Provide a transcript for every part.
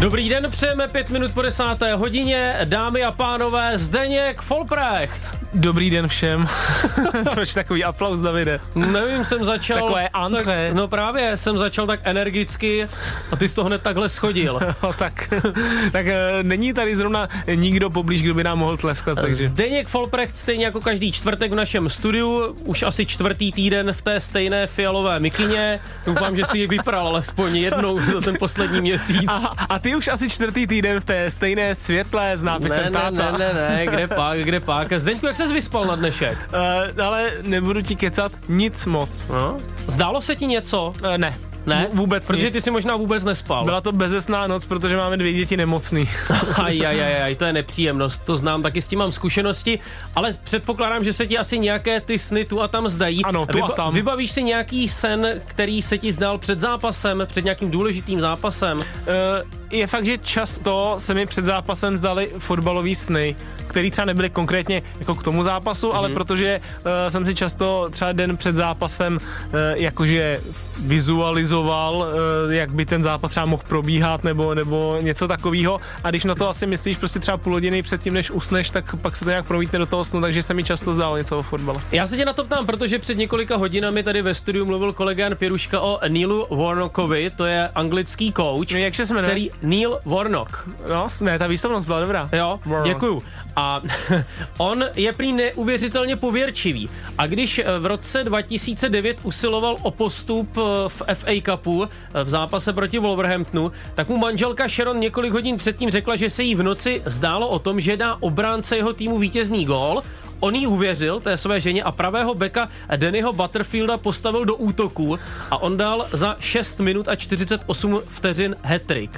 Dobrý den, přejeme pět minut po desáté hodině. Dámy a pánové, Zdeněk Folprecht. Dobrý den všem. Proč takový aplaus, Davide? Nevím, jsem začal... Takové. Tak, no právě, jsem začal tak energicky a ty jsi to hned takhle schodil. no, tak, tak eh, není tady zrovna nikdo poblíž, kdo by nám mohl tleskat. Takže. Zdeněk Folprecht stejně jako každý čtvrtek v našem studiu, už asi čtvrtý týden v té stejné fialové mikině. Doufám, že si ji vypral alespoň jednou za ten poslední měsíc. A, a ty už asi čtvrtý týden v té stejné světlé s nápisem ne, táta. Ne, ne, ne, kde pak, kde pak. Zdeňku, jak ses vyspal na dnešek? Uh, ale nebudu ti kecat nic moc. No? Zdálo se ti něco? Uh, ne. Ne? V- vůbec Protože nic. ty si možná vůbec nespal. Byla to bezesná noc, protože máme dvě děti nemocný. Aj, aj, aj, aj, to je nepříjemnost, to znám, taky s tím mám zkušenosti, ale předpokládám, že se ti asi nějaké ty sny tu a tam zdají. Ano, tu a tam. Vybavíš si nějaký sen, který se ti zdal před zápasem, před nějakým důležitým zápasem? Uh, je fakt, že často se mi před zápasem zdali fotbalové sny, které třeba nebyly konkrétně jako k tomu zápasu, mm-hmm. ale protože uh, jsem si často třeba den před zápasem uh, jakože vizualizoval, uh, jak by ten zápas třeba mohl probíhat nebo, nebo něco takového. A když na to asi myslíš prostě třeba půl hodiny předtím, než usneš, tak pak se to nějak promítne do toho snu, takže se mi často zdálo něco o fotbale. Já se tě na to ptám, protože před několika hodinami tady ve studiu mluvil kolega Jan Piruška o Neelu Warnockovi, to je anglický coach, No, jak se jmenuje? který Neil Warnock. No, ne, ta výslovnost byla dobrá. Jo, Warnock. děkuju. A on je prý neuvěřitelně pověrčivý. A když eh, v roce 2009 usiloval o postup eh, v FA Cupu eh, v zápase proti Wolverhamptonu, tak mu manželka Sharon několik hodin předtím řekla, že se jí v noci zdálo o tom, že dá obránce jeho týmu vítězný gól. On jí uvěřil, té své ženě, a pravého beka Dannyho Butterfielda postavil do útoku a on dal za 6 minut a 48 vteřin hat-trick.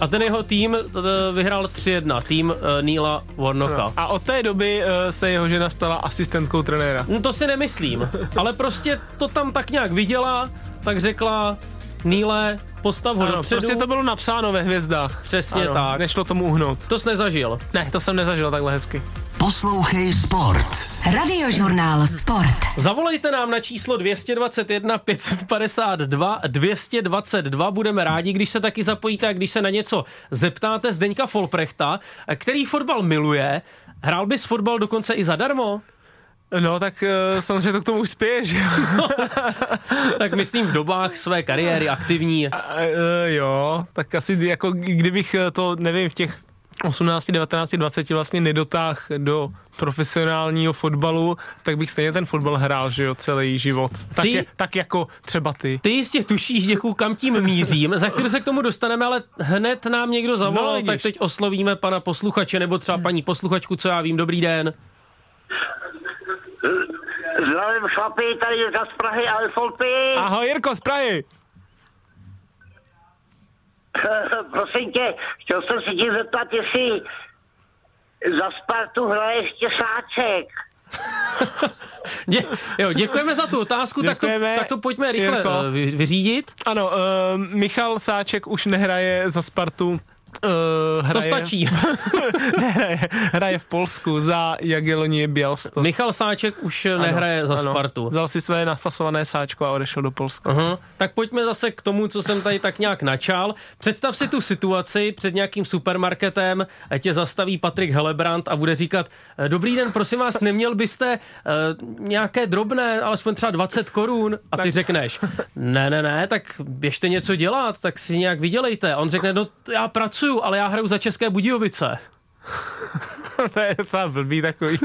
A ten jeho tým eh, vyhrál 3-1, tým eh, Neila Warnocka. A od té doby uh, se jeho žena stala asistentkou trenéra. No to si nemyslím, ale prostě to tam tak nějak viděla, tak řekla Níle, postav ho Ano, dopředu. prostě to bylo napsáno ve hvězdách. Přesně ano, tak. Nešlo tomu uhnout. To jsi nezažil. Ne, to jsem nezažil takhle hezky. Poslouchej Sport. Radiožurnál Sport. Zavolejte nám na číslo 221 552 222. Budeme rádi, když se taky zapojíte a když se na něco zeptáte Zdeňka Folprechta, který fotbal miluje. Hrál bys fotbal dokonce i zadarmo? No, tak uh, samozřejmě to k tomu už spěje, že jo? Tak myslím v dobách své kariéry aktivní. uh, jo, tak asi jako kdybych eh, to, nevím, v těch 18, 19, 20 vlastně nedotáh do profesionálního fotbalu, tak bych stejně ten fotbal hrál, že jo, celý život. Tak, Ty- je, tak jako třeba ty. Ty jistě tušíš, děkuji, kam tím mířím. Za chvíli se k tomu dostaneme, ale hned nám někdo zavolal, No, no, vidíš. tak teď oslovíme pana posluchače, nebo třeba paní posluchačku, co já vím. Dobrý den. Zdravím chlapi, tady je z Prahy Alfolpy. Ahoj Jirko z Prahy. Prosím tě, chtěl jsem se tě zeptat, jestli za Spartu hraje ještě Sáček. Dě, jo, děkujeme za tu otázku, tak to, tak to pojďme rychle Jirko. eh, vy, vyřídit. Ano, uh, Michal Sáček už nehraje za Spartu. Uh, hraje, To stačí. nehraje, hraje v Polsku za Jagiellonię Białystok. Michal Sáček už ano, nehraje za ano. Spartu. Vzal si své nafasované sáčko a odešel do Polska. Aha. Tak pojďme zase k tomu, co jsem tady tak nějak načal. Představ si tu situaci před nějakým supermarketem, a tě zastaví Patrik Helebrant a bude říkat, "Eh, dobrý den, prosím vás, neměl byste uh, nějaké drobné, alespoň třeba 20 korun? A ty Tak- řekneš, ne, ne, ne, tak běžte něco dělat, tak si nějak vydělejte. A on řekne, no já pracuju, ale já hraju za České Budějovice. to je docela blbý takový.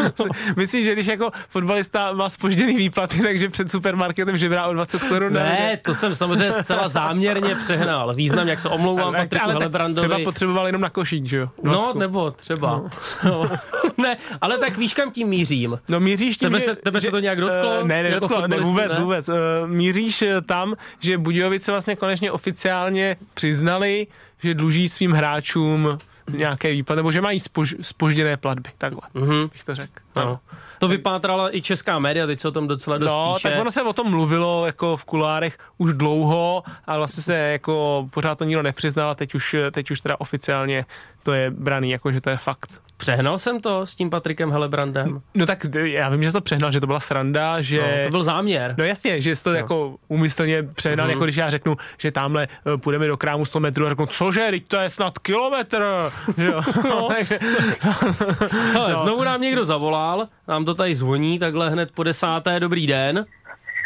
Myslíš, že když jako fotbalista má spožděný výplaty, takže před supermarketem žebrá o 20 korun? Ne, to jsem samozřejmě zcela záměrně přehnal. Význam, jak se omlouvám ale, Patriku ale Helebrandovi. třeba potřeboval jenom na košík, že jo? No, nebo třeba. No. ne, ale tak víš, kam tím mířím. No míříš tím, Tebe že, se- tebe se že, to nějak dotklo? eh, ne, ne, Jako dotklo, ne, vůbec, ne? vůbec. Uh, míříš eh, tam, že Budějovice vlastně konečně oficiálně přiznali, že dluží svým hráčům nějaké výplaty, nebo že mají spož, spožděné platby, takhle Mhm. bych to řekl. No. To vypátrala i česká média, teď se o tom docela dost No, píše. tak ono se o tom mluvilo jako v kulárech už dlouho, ale vlastně se jako pořád to nikdo nepřiznal a teď už, teď už teda oficiálně to je braný, jako že to je fakt. Přehnal jsem to s tím Patrikem Helebrandem. No tak já vím, že jsi to přehnal, že to byla sranda, že... No, to byl záměr. No jasně, že jsi to no. jako umyslně přehnal, mm-hmm. jako když já řeknu, že tamhle eh, půjdeme do krámu 100 metrů a řeknu, cože, teď to je snad kilometr. Že jo? No. Hele, No. znovu nám někdo zavolal, nám to tady zvoní, takhle hned po desáté, dobrý den.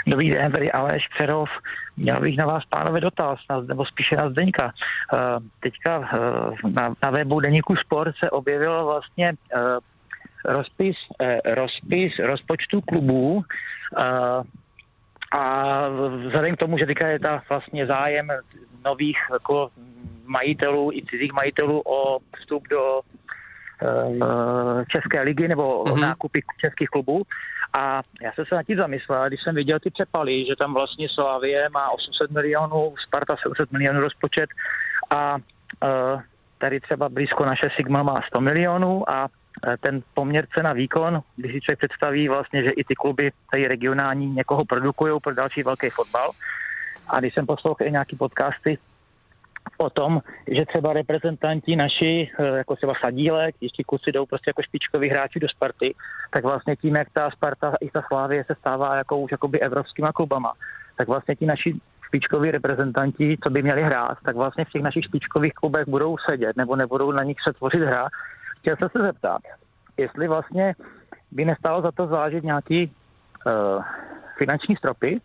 Dobrý den, tady Aleš Přerov. Měl bych na vás, pánové, dotaz, na, nebo spíše na Zdeňka. Uh, teďka uh, na, na webu Deníku Sport se objevil vlastně uh, rozpis, rozpis rozpočtu klubů a vzhledem k tomu, že teďka je ta vlastně zájem nových jako majitelů i cizích majitelů o vstup do eh, České ligy nebo Mhm. mm-hmm. nákupy českých klubů. A já jsem se nad tím zamyslel, když jsem viděl ty přepaly, že tam vlastně Slavie má 800 milionů, Sparta 700 milionů rozpočet a eh, tady třeba blízko naše Sigma má 100 milionů a eh, ten poměr cena výkon, když si člověk představí vlastně, že i ty kluby tady regionální někoho produkují pro další velký fotbal. A když jsem poslouchal i nějaký podcasty o tom, že třeba reprezentanti naši, eh, jako třeba Sadílek, ti kluci jdou prostě jako špičkoví hráči do Sparty, tak vlastně tím, jak ta Sparta i ta Slávie se stává jako už jakoby evropskýma klubama, tak vlastně ti naši špičkoví reprezentanti, co by měli hrát, tak vlastně v těch našich špičkových klubech budou sedět nebo nebudou na nich se tvořit hra. Chtěl jsem se zeptat, jestli vlastně by nestálo za to zvážit nějaký uh, finanční stropy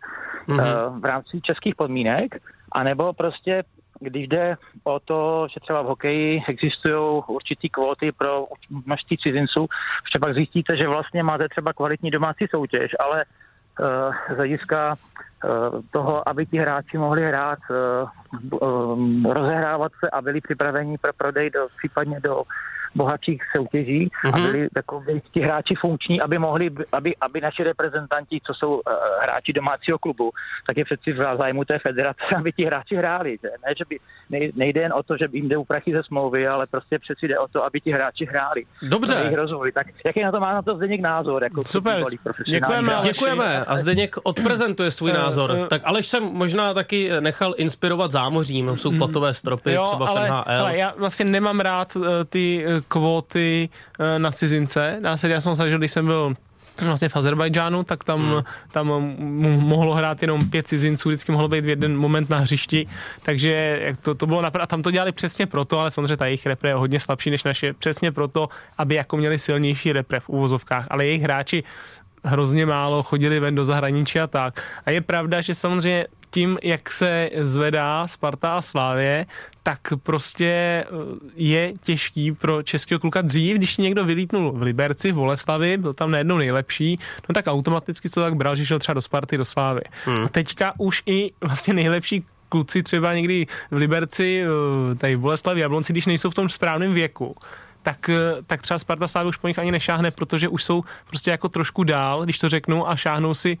mm-hmm. uh, v rámci českých podmínek, anebo prostě když jde o to, že třeba v hokeji existují určitý kvóty pro množství cizinců, že pak zjistíte, že vlastně máte třeba kvalitní domácí soutěž, ale uh, z hlediska uh, toho, aby ti hráči mohli hrát, um, rozehrávat se a byli připraveni pro prodej do, případně do bohatších soutěží mm-hmm. a byli takový ti hráči funkční, aby mohli, aby, aby naši reprezentanti, co jsou uh, hráči domácího klubu, tak je přeci v zájmu té federace, aby ti hráči hráli. Že? Ne, že by, nej, nejde jen o to, že by jim jde prachy ze smlouvy, ale prostě přeci jde o to, aby ti hráči hráli. Dobře. Jejich rozvoj. Tak jaký na to má na to Zdeněk názor? Jako Super. Děkujeme, hráč? Aleši. Děkujeme a Zdeněk odprezentuje svůj Eh, názor. eh. Tak Aleš jsem možná taky nechal inspirovat zámořím, jsou platové stropy, třeba v ale, NHL. ale já vlastně nemám rád ty kvóty uh, na cizince. Já, se, já jsem zažil, když jsem byl vlastně v Azerbajdžánu, tak tam, hmm. tam m- mohlo hrát jenom pět cizinců, vždycky mohlo být v jeden moment na hřišti, takže jak to, to bylo napr- a tam to dělali přesně proto, ale samozřejmě ta jejich repre je hodně slabší než naše, přesně proto, aby jako měli silnější repre v úvozovkách, ale jejich hráči hrozně málo chodili ven do zahraničí a tak. A je pravda, že samozřejmě tím, jak se zvedá Sparta a Slávě, tak prostě eh, je těžký pro českého kluka dřív, když někdo vylítnul v Liberci, v Boleslavi, byl tam najednou nejlepší, no tak automaticky to tak bral, že šel třeba do Sparty, do Slávy. Hmm. A teďka už i vlastně nejlepší kluci třeba někdy v Liberci, eh, tady v Boleslavi, Jablonci, když nejsou v tom správném věku, tak, eh, tak třeba Sparta Slávy už po nich ani nešáhne, protože už jsou prostě jako trošku dál, když to řeknu, a šáhnou si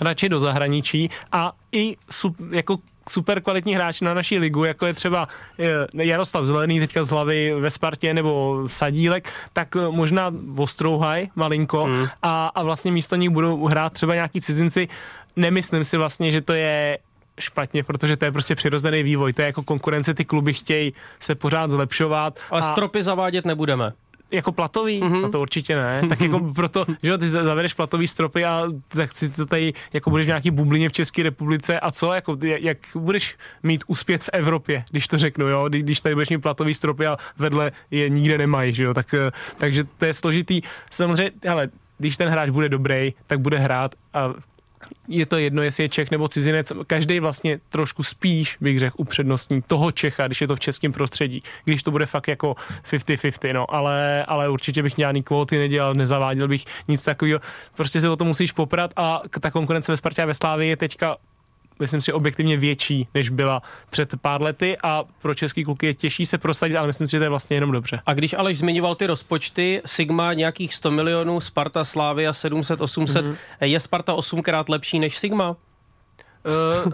radši do zahraničí a i sup, jako super kvalitní hráč na naší ligu, jako je třeba eh, Jaroslav Zelený teďka z hlavy ve Spartě nebo Sadílek, tak eh, možná Ostrouhaj malinko mm. a, a vlastně místo nich budou hrát třeba nějaký cizinci. Nemyslím si vlastně, že to je špatně, protože to je prostě přirozený vývoj, to je jako konkurence, ty kluby chtějí se pořád zlepšovat. Ale a stropy zavádět nebudeme. Jako platový? Mhm. Mm-hmm. No to určitě ne. Tak jako proto, že jo, ty zavedeš platový stropy a tak si to tady, jako budeš v nějaký bublině v České republice a co, jako jak, budeš mít úspěch v Evropě, když to řeknu, jo, Kdy- když tady budeš mít platový stropy a vedle je nikde nemají, že jo, tak, eh, takže to je složitý. Samozřejmě, ale když ten hráč bude dobrý, tak bude hrát a je to jedno, jestli je Čech nebo cizinec, každý vlastně trošku spíš, bych řekl, upřednostní toho Čecha, když je to v českém prostředí, když to bude fakt jako 50-50, no, ale, ale určitě bych žádný kvóty nedělal, nezaváděl bych nic takového, prostě se o to musíš poprat a ta konkurence ve Spartě a ve Slávii je teďka myslím si, objektivně větší, než byla před pár lety a pro český kluky je těžší se prosadit, ale myslím si, že to je vlastně jenom dobře. A když Aleš zmiňoval ty rozpočty, Sigma nějakých 100 milionů, Sparta Slávia 700, 800, mm-hmm. je Sparta osmkrát lepší než Sigma? Uh,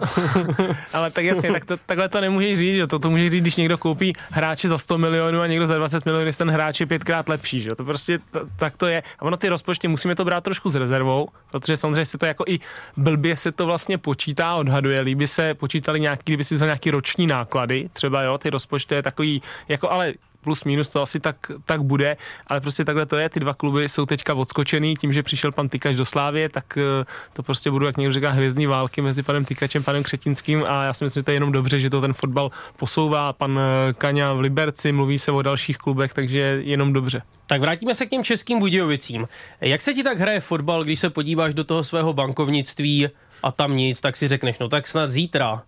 ale tak jasně, tak to, takhle to nemůžeš říct, že to, to můžeš říct, když někdo koupí hráče za 100 milionů a někdo za 20 milionů, ten hráč je pětkrát lepší, že to prostě t- tak to je. A ono ty rozpočty musíme to brát trošku s rezervou, protože samozřejmě se to jako i blbě se to vlastně počítá, odhaduje, líbí se počítali nějaký, kdyby si vzal nějaký roční náklady, třeba jo, ty rozpočty je takový, jako ale plus minus to asi tak, tak bude, ale prostě takhle to je, ty dva kluby jsou teďka odskočený tím, že přišel pan Tykač do Slávě, tak eh, to prostě budou, jak někdo říká, hvězdní války mezi panem Tykačem, panem Křetinským a já si myslím, že to je jenom dobře, že to ten fotbal posouvá, pan eh, Kaňa v Liberci, mluví se o dalších klubech, takže jenom dobře. Tak vrátíme se k těm českým Budějovicím. Jak se ti tak hraje fotbal, když se podíváš do toho svého bankovnictví a tam nic, tak si řekneš, no tak snad zítra.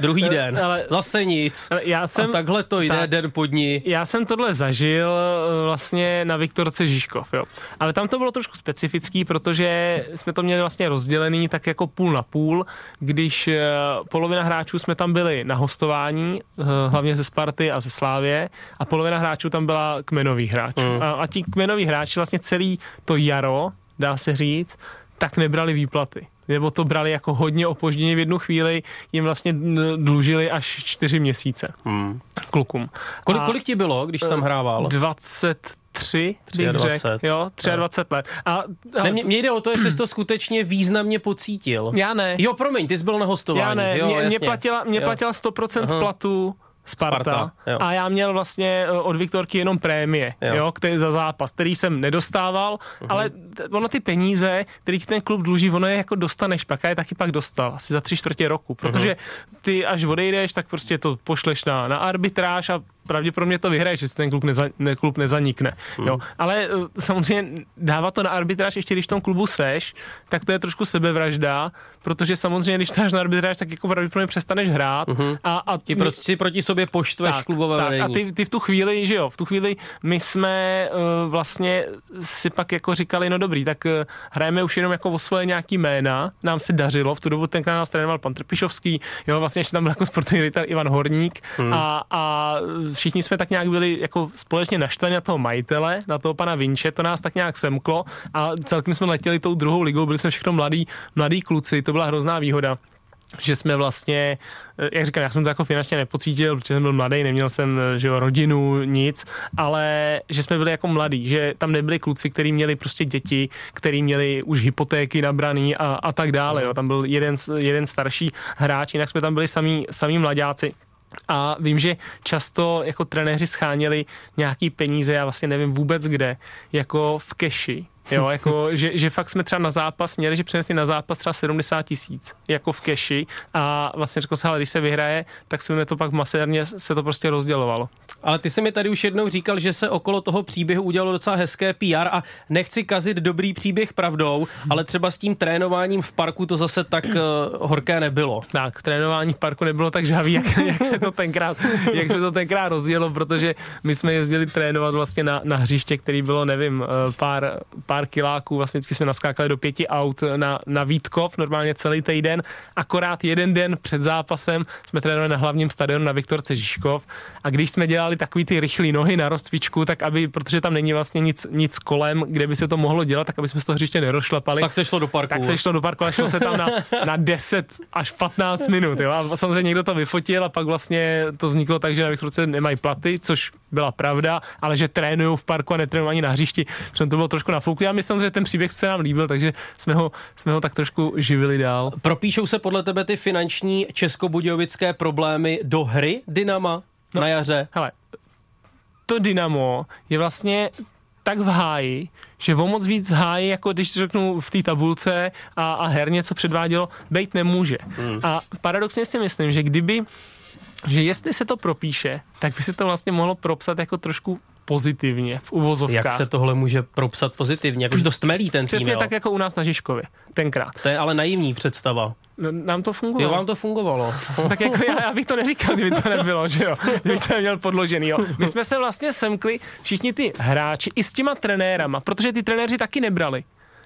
Druhý den, ale zase nic. Ale já jsem, a takhle to jde tak, den pod ní. Já jsem tohle zažil eh, vlastně na Viktorce Žižkov, jo. Ale tam to bylo trošku specifický, protože jsme to měli vlastně rozdělený tak jako půl na půl, když eh, polovina hráčů jsme tam byli na hostování, eh, hlavně ze Sparty a ze Slávě, a polovina hráčů tam byla kmenových hráčů. Mm. A, a ti kmenoví hráči vlastně celý to jaro, dá se říct, tak nebrali výplaty nebo to brali jako hodně opožděně v jednu chvíli, jim vlastně dlužili až čtyři měsíce hmm. klukům. Kolik, kolik ti bylo, když tam hrával? 20 tři, bych řekl, jo, 23 no. let. A, a ne, mě, mě jde o to, jestli jsi to skutečně významně pocítil. Já ne. Jo, promiň, ty jsi byl na hostování. Já ne, jo, mě, mě, platila, mě platila 100% Aha. platu Sparta, Sparta a já měl vlastně eh, od Viktorky jenom prémie, jo. Jo, který, za zápas, který jsem nedostával, uh-huh. ale ono ty peníze, který ti ten klub dluží, ono je jako dostaneš pak a je taky pak dostal, asi za tři čtvrtě roku, protože ty až odejdeš, tak prostě to pošleš na, na arbitráž a pravděpodobně to vyhraje, že si ten klub, neza, ne, klub nezanikne. Hmm. Jo. Ale uh, samozřejmě dávat to na arbitráž, ještě když v tom klubu seš, tak to je trošku sebevražda, protože samozřejmě, když to dáš na arbitráž, tak jako pravděpodobně přestaneš hrát. Hmm. A, a ty prostě si proti sobě poštveš tak, klubové tak, A ty, ty, v tu chvíli, že jo, v tu chvíli my jsme uh, vlastně si pak jako říkali, no dobrý, tak uh, hrajeme už jenom jako o svoje nějaký jména, nám se dařilo, v tu dobu tenkrát nás trénoval pan Trpišovský, jo, vlastně ještě tam byl jako sportovní ředitel Ivan Horník hmm. a, a všichni jsme tak nějak byli jako společně naštvaní na toho majitele, na toho pana Vinče, to nás tak nějak semklo a celkem jsme letěli tou druhou ligou, byli jsme všechno mladí, mladí kluci, to byla hrozná výhoda že jsme vlastně, eh, jak říkám, já jsem to jako finančně nepocítil, protože jsem byl mladý, neměl jsem eh, že jo, rodinu, nic, ale že jsme byli jako mladí, že tam nebyli kluci, kteří měli prostě děti, kteří měli už hypotéky nabraný a, a tak dále, jo. tam byl jeden, jeden starší hráč, jinak jsme tam byli samý mladáci. A vím, že často jako trenéři scháněli nějaký peníze, já vlastně nevím vůbec kde, jako v keši, Jo, jako, že, že fakt jsme třeba na zápas měli, že přinesli na zápas třeba 70 tisíc, jako v keši a vlastně řekl se, ale když se vyhraje, tak se to pak masérně se to prostě rozdělovalo. Ale ty jsi mi tady už jednou říkal, že se okolo toho příběhu udělalo docela hezké PR a nechci kazit dobrý příběh pravdou, ale třeba s tím trénováním v parku to zase tak uh, horké nebylo. Tak, trénování v parku nebylo tak žavý, jak, jak, se to tenkrát, jak se to tenkrát rozjelo, protože my jsme jezdili trénovat vlastně na, na hřiště, který bylo, nevím, eh, pár, pár kiláků, vlastně vždycky jsme naskákali do pěti aut na, na Vítkov, normálně celý týden, akorát jeden den před zápasem jsme trénovali na hlavním stadionu na Viktorce Žižkov a když jsme dělali takový ty rychlé nohy na rozcvičku, tak aby, protože tam není vlastně nic, nic kolem, kde by se to mohlo dělat, tak aby jsme z toho hřiště nerošlapali. Tak se šlo do parku. Tak se šlo do parku a šlo se tam na, na 10 až 15 minut. Jo? A samozřejmě někdo to vyfotil a pak vlastně to vzniklo tak, že na Viktorce nemají platy, což byla pravda, ale že trénují v parku a netrénují ani na hřišti. Protože to bylo trošku A myslím, že ten příběh se nám líbil, takže jsme ho, jsme ho tak trošku živili dál. Propíšou se podle tebe ty finanční českobudějovické problémy do hry Dynama no, na jaře? Hele, to Dynamo je vlastně tak v háji, že o moc víc háji, jako když řeknu v té tabulce a, a herně, co předvádělo, být nemůže. Hmm. A paradoxně si myslím, že kdyby že jestli se to propíše, tak by se to vlastně mohlo propsat jako trošku pozitivně v uvozovkách. Jak se tohle může propsat pozitivně? Jakož to stmelí ten tým, Přesně jo? tak jako u nás na Žižkově, tenkrát. To je ale naivní představa. No, nám to fungovalo. Jo, vám to fungovalo. tak jako já, já, bych to neříkal, kdyby to nebylo, že jo? Kdybych to neměl podložený, jo? My jsme se vlastně semkli všichni ty hráči i s těma trenérama, protože ty trenéři taky nebrali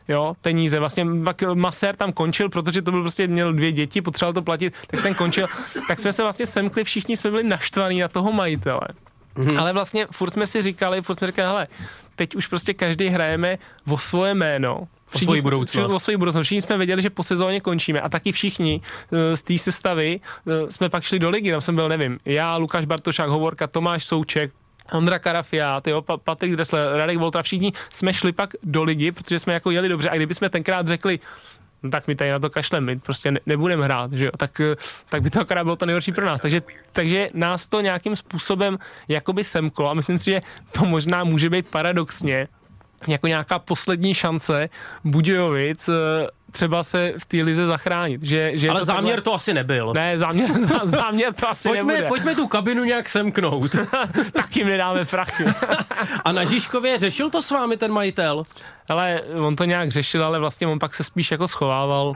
jo, peníze. Vlastně pak Maser tam končil, protože to byl prostě, měl dvě děti, potřeboval to platit, tak ten končil. Tak jsme se vlastně semkli, všichni jsme byli naštvaní na toho majitele. Mm-hmm. Ale vlastně furt jsme si říkali, furt jsme říkali, hele, teď už prostě každý hrajeme o svoje jméno O svoji budoucnost. O svoji budoucnost. Všichni jsme věděli, že po sezóně končíme a taky všichni eh, z té sestavy eh, jsme pak šli do ligy. Tam jsem byl, nevím, já, Lukáš Bartošák, Hovorka, Tomáš Souček, Ondra Karafiát, jo, Pa- Patrik Dressler, Radek Voltra, všichni jsme šli pak do ligy, protože jsme jako jeli dobře. A kdyby jsme tenkrát řekli, no tak my tady na to kašleme, my prostě ne, nebudeme hrát, že jo, tak, eh, tak by to akorát bylo to nejhorší pro nás. Takže, takže nás to nějakým způsobem jakoby semklo a myslím si, že to možná může být paradoxně jako nějaká poslední šance Budějovic eh, třeba se v té lize zachránit. Že, že Ale to záměr takhle... to asi nebyl. Ne, záměr, zá- záměr to asi Pojďme, nebude. pojďme tu kabinu nějak semknout. tak jim nedáme prachy. A na Žižkově řešil to s vámi ten majitel? Ale on to nějak řešil, ale vlastně on pak se spíš jako schovával,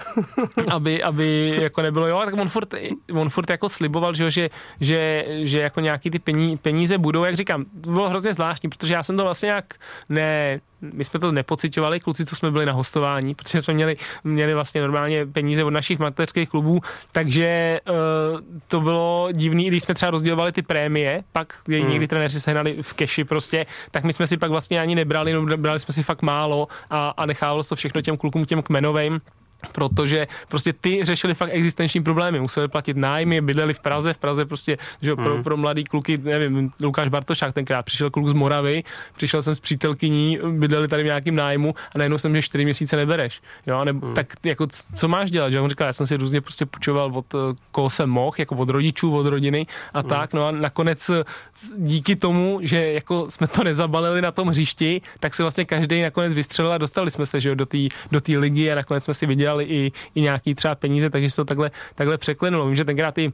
aby, aby jako nebylo, jo, tak on furt, on furt jako sliboval, že, že, že, že jako nějaký ty peníze, peníze budou, jak říkám, to bylo hrozně zvláštní, protože já jsem to vlastně nějak ne, my jsme to nepocitovali, kluci, co jsme byli na hostování, protože jsme měli, měli vlastně normálně peníze od našich mateřských klubů, takže uh, to bylo divný, když jsme třeba rozdělovali ty prémie, pak hmm. někdy trenéři sehnali v keši prostě, tak my jsme si pak vlastně ani nebrali, no, brali jsme si fakt málo a, a nechávalo se to všechno těm klukům, těm kmenovým, protože prostě ty řešili fakt existenční problémy, museli platit nájmy, bydleli v Praze, v Praze prostě, že jo, pro, pro mladý kluky, nevím, Lukáš Bartošák tenkrát přišel kluk z Moravy, přišel jsem s přítelkyní, bydleli tady v nějakým nájmu a najednou jsem, že čtyři měsíce nebereš, jo, a ne, tak jako co máš dělat, že on říkal, já jsem si různě prostě půjčoval od eh, koho jsem mohl, jako od rodičů, od rodiny a tak, no a nakonec eh, díky tomu, že jako jsme to nezabalili na tom hřišti, tak se vlastně každý nakonec vystřelil a dostali jsme se, že jo, do té do ligy a nakonec jsme si vydělali i, i nějaký třeba peníze, takže se to takhle, takhle překlenulo. Vím, že tenkrát i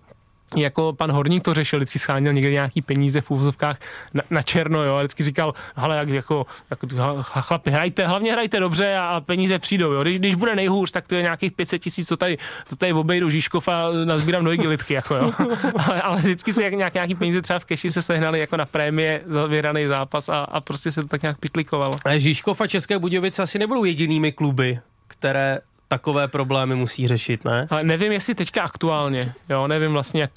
jako pan Horník to řešil, vždycky scháněl někde nějaký peníze v úvozovkách na, na černo, jo, a vždycky říkal, hele, jak jako, jako chlapi, hrajte, hlavně hrajte dobře a, a peníze přijdou, jo. Když, když bude nejhůř, tak to je nějakých 500 tisíc, co tady, to tady obejdu Žižkov a nazbírám do igilitky, jako jo. ale, ale, vždycky se jak, nějak, nějaký peníze třeba v keši se sehnali jako na prémie za vyhraný zápas a, a prostě se to tak nějak pitlikovalo. Žižkov a České Budějovice asi nebudou jedinými kluby, které takové problémy musí řešit, ne? Ale nevím, jestli teďka aktuálně, jo, nevím vlastně, jak,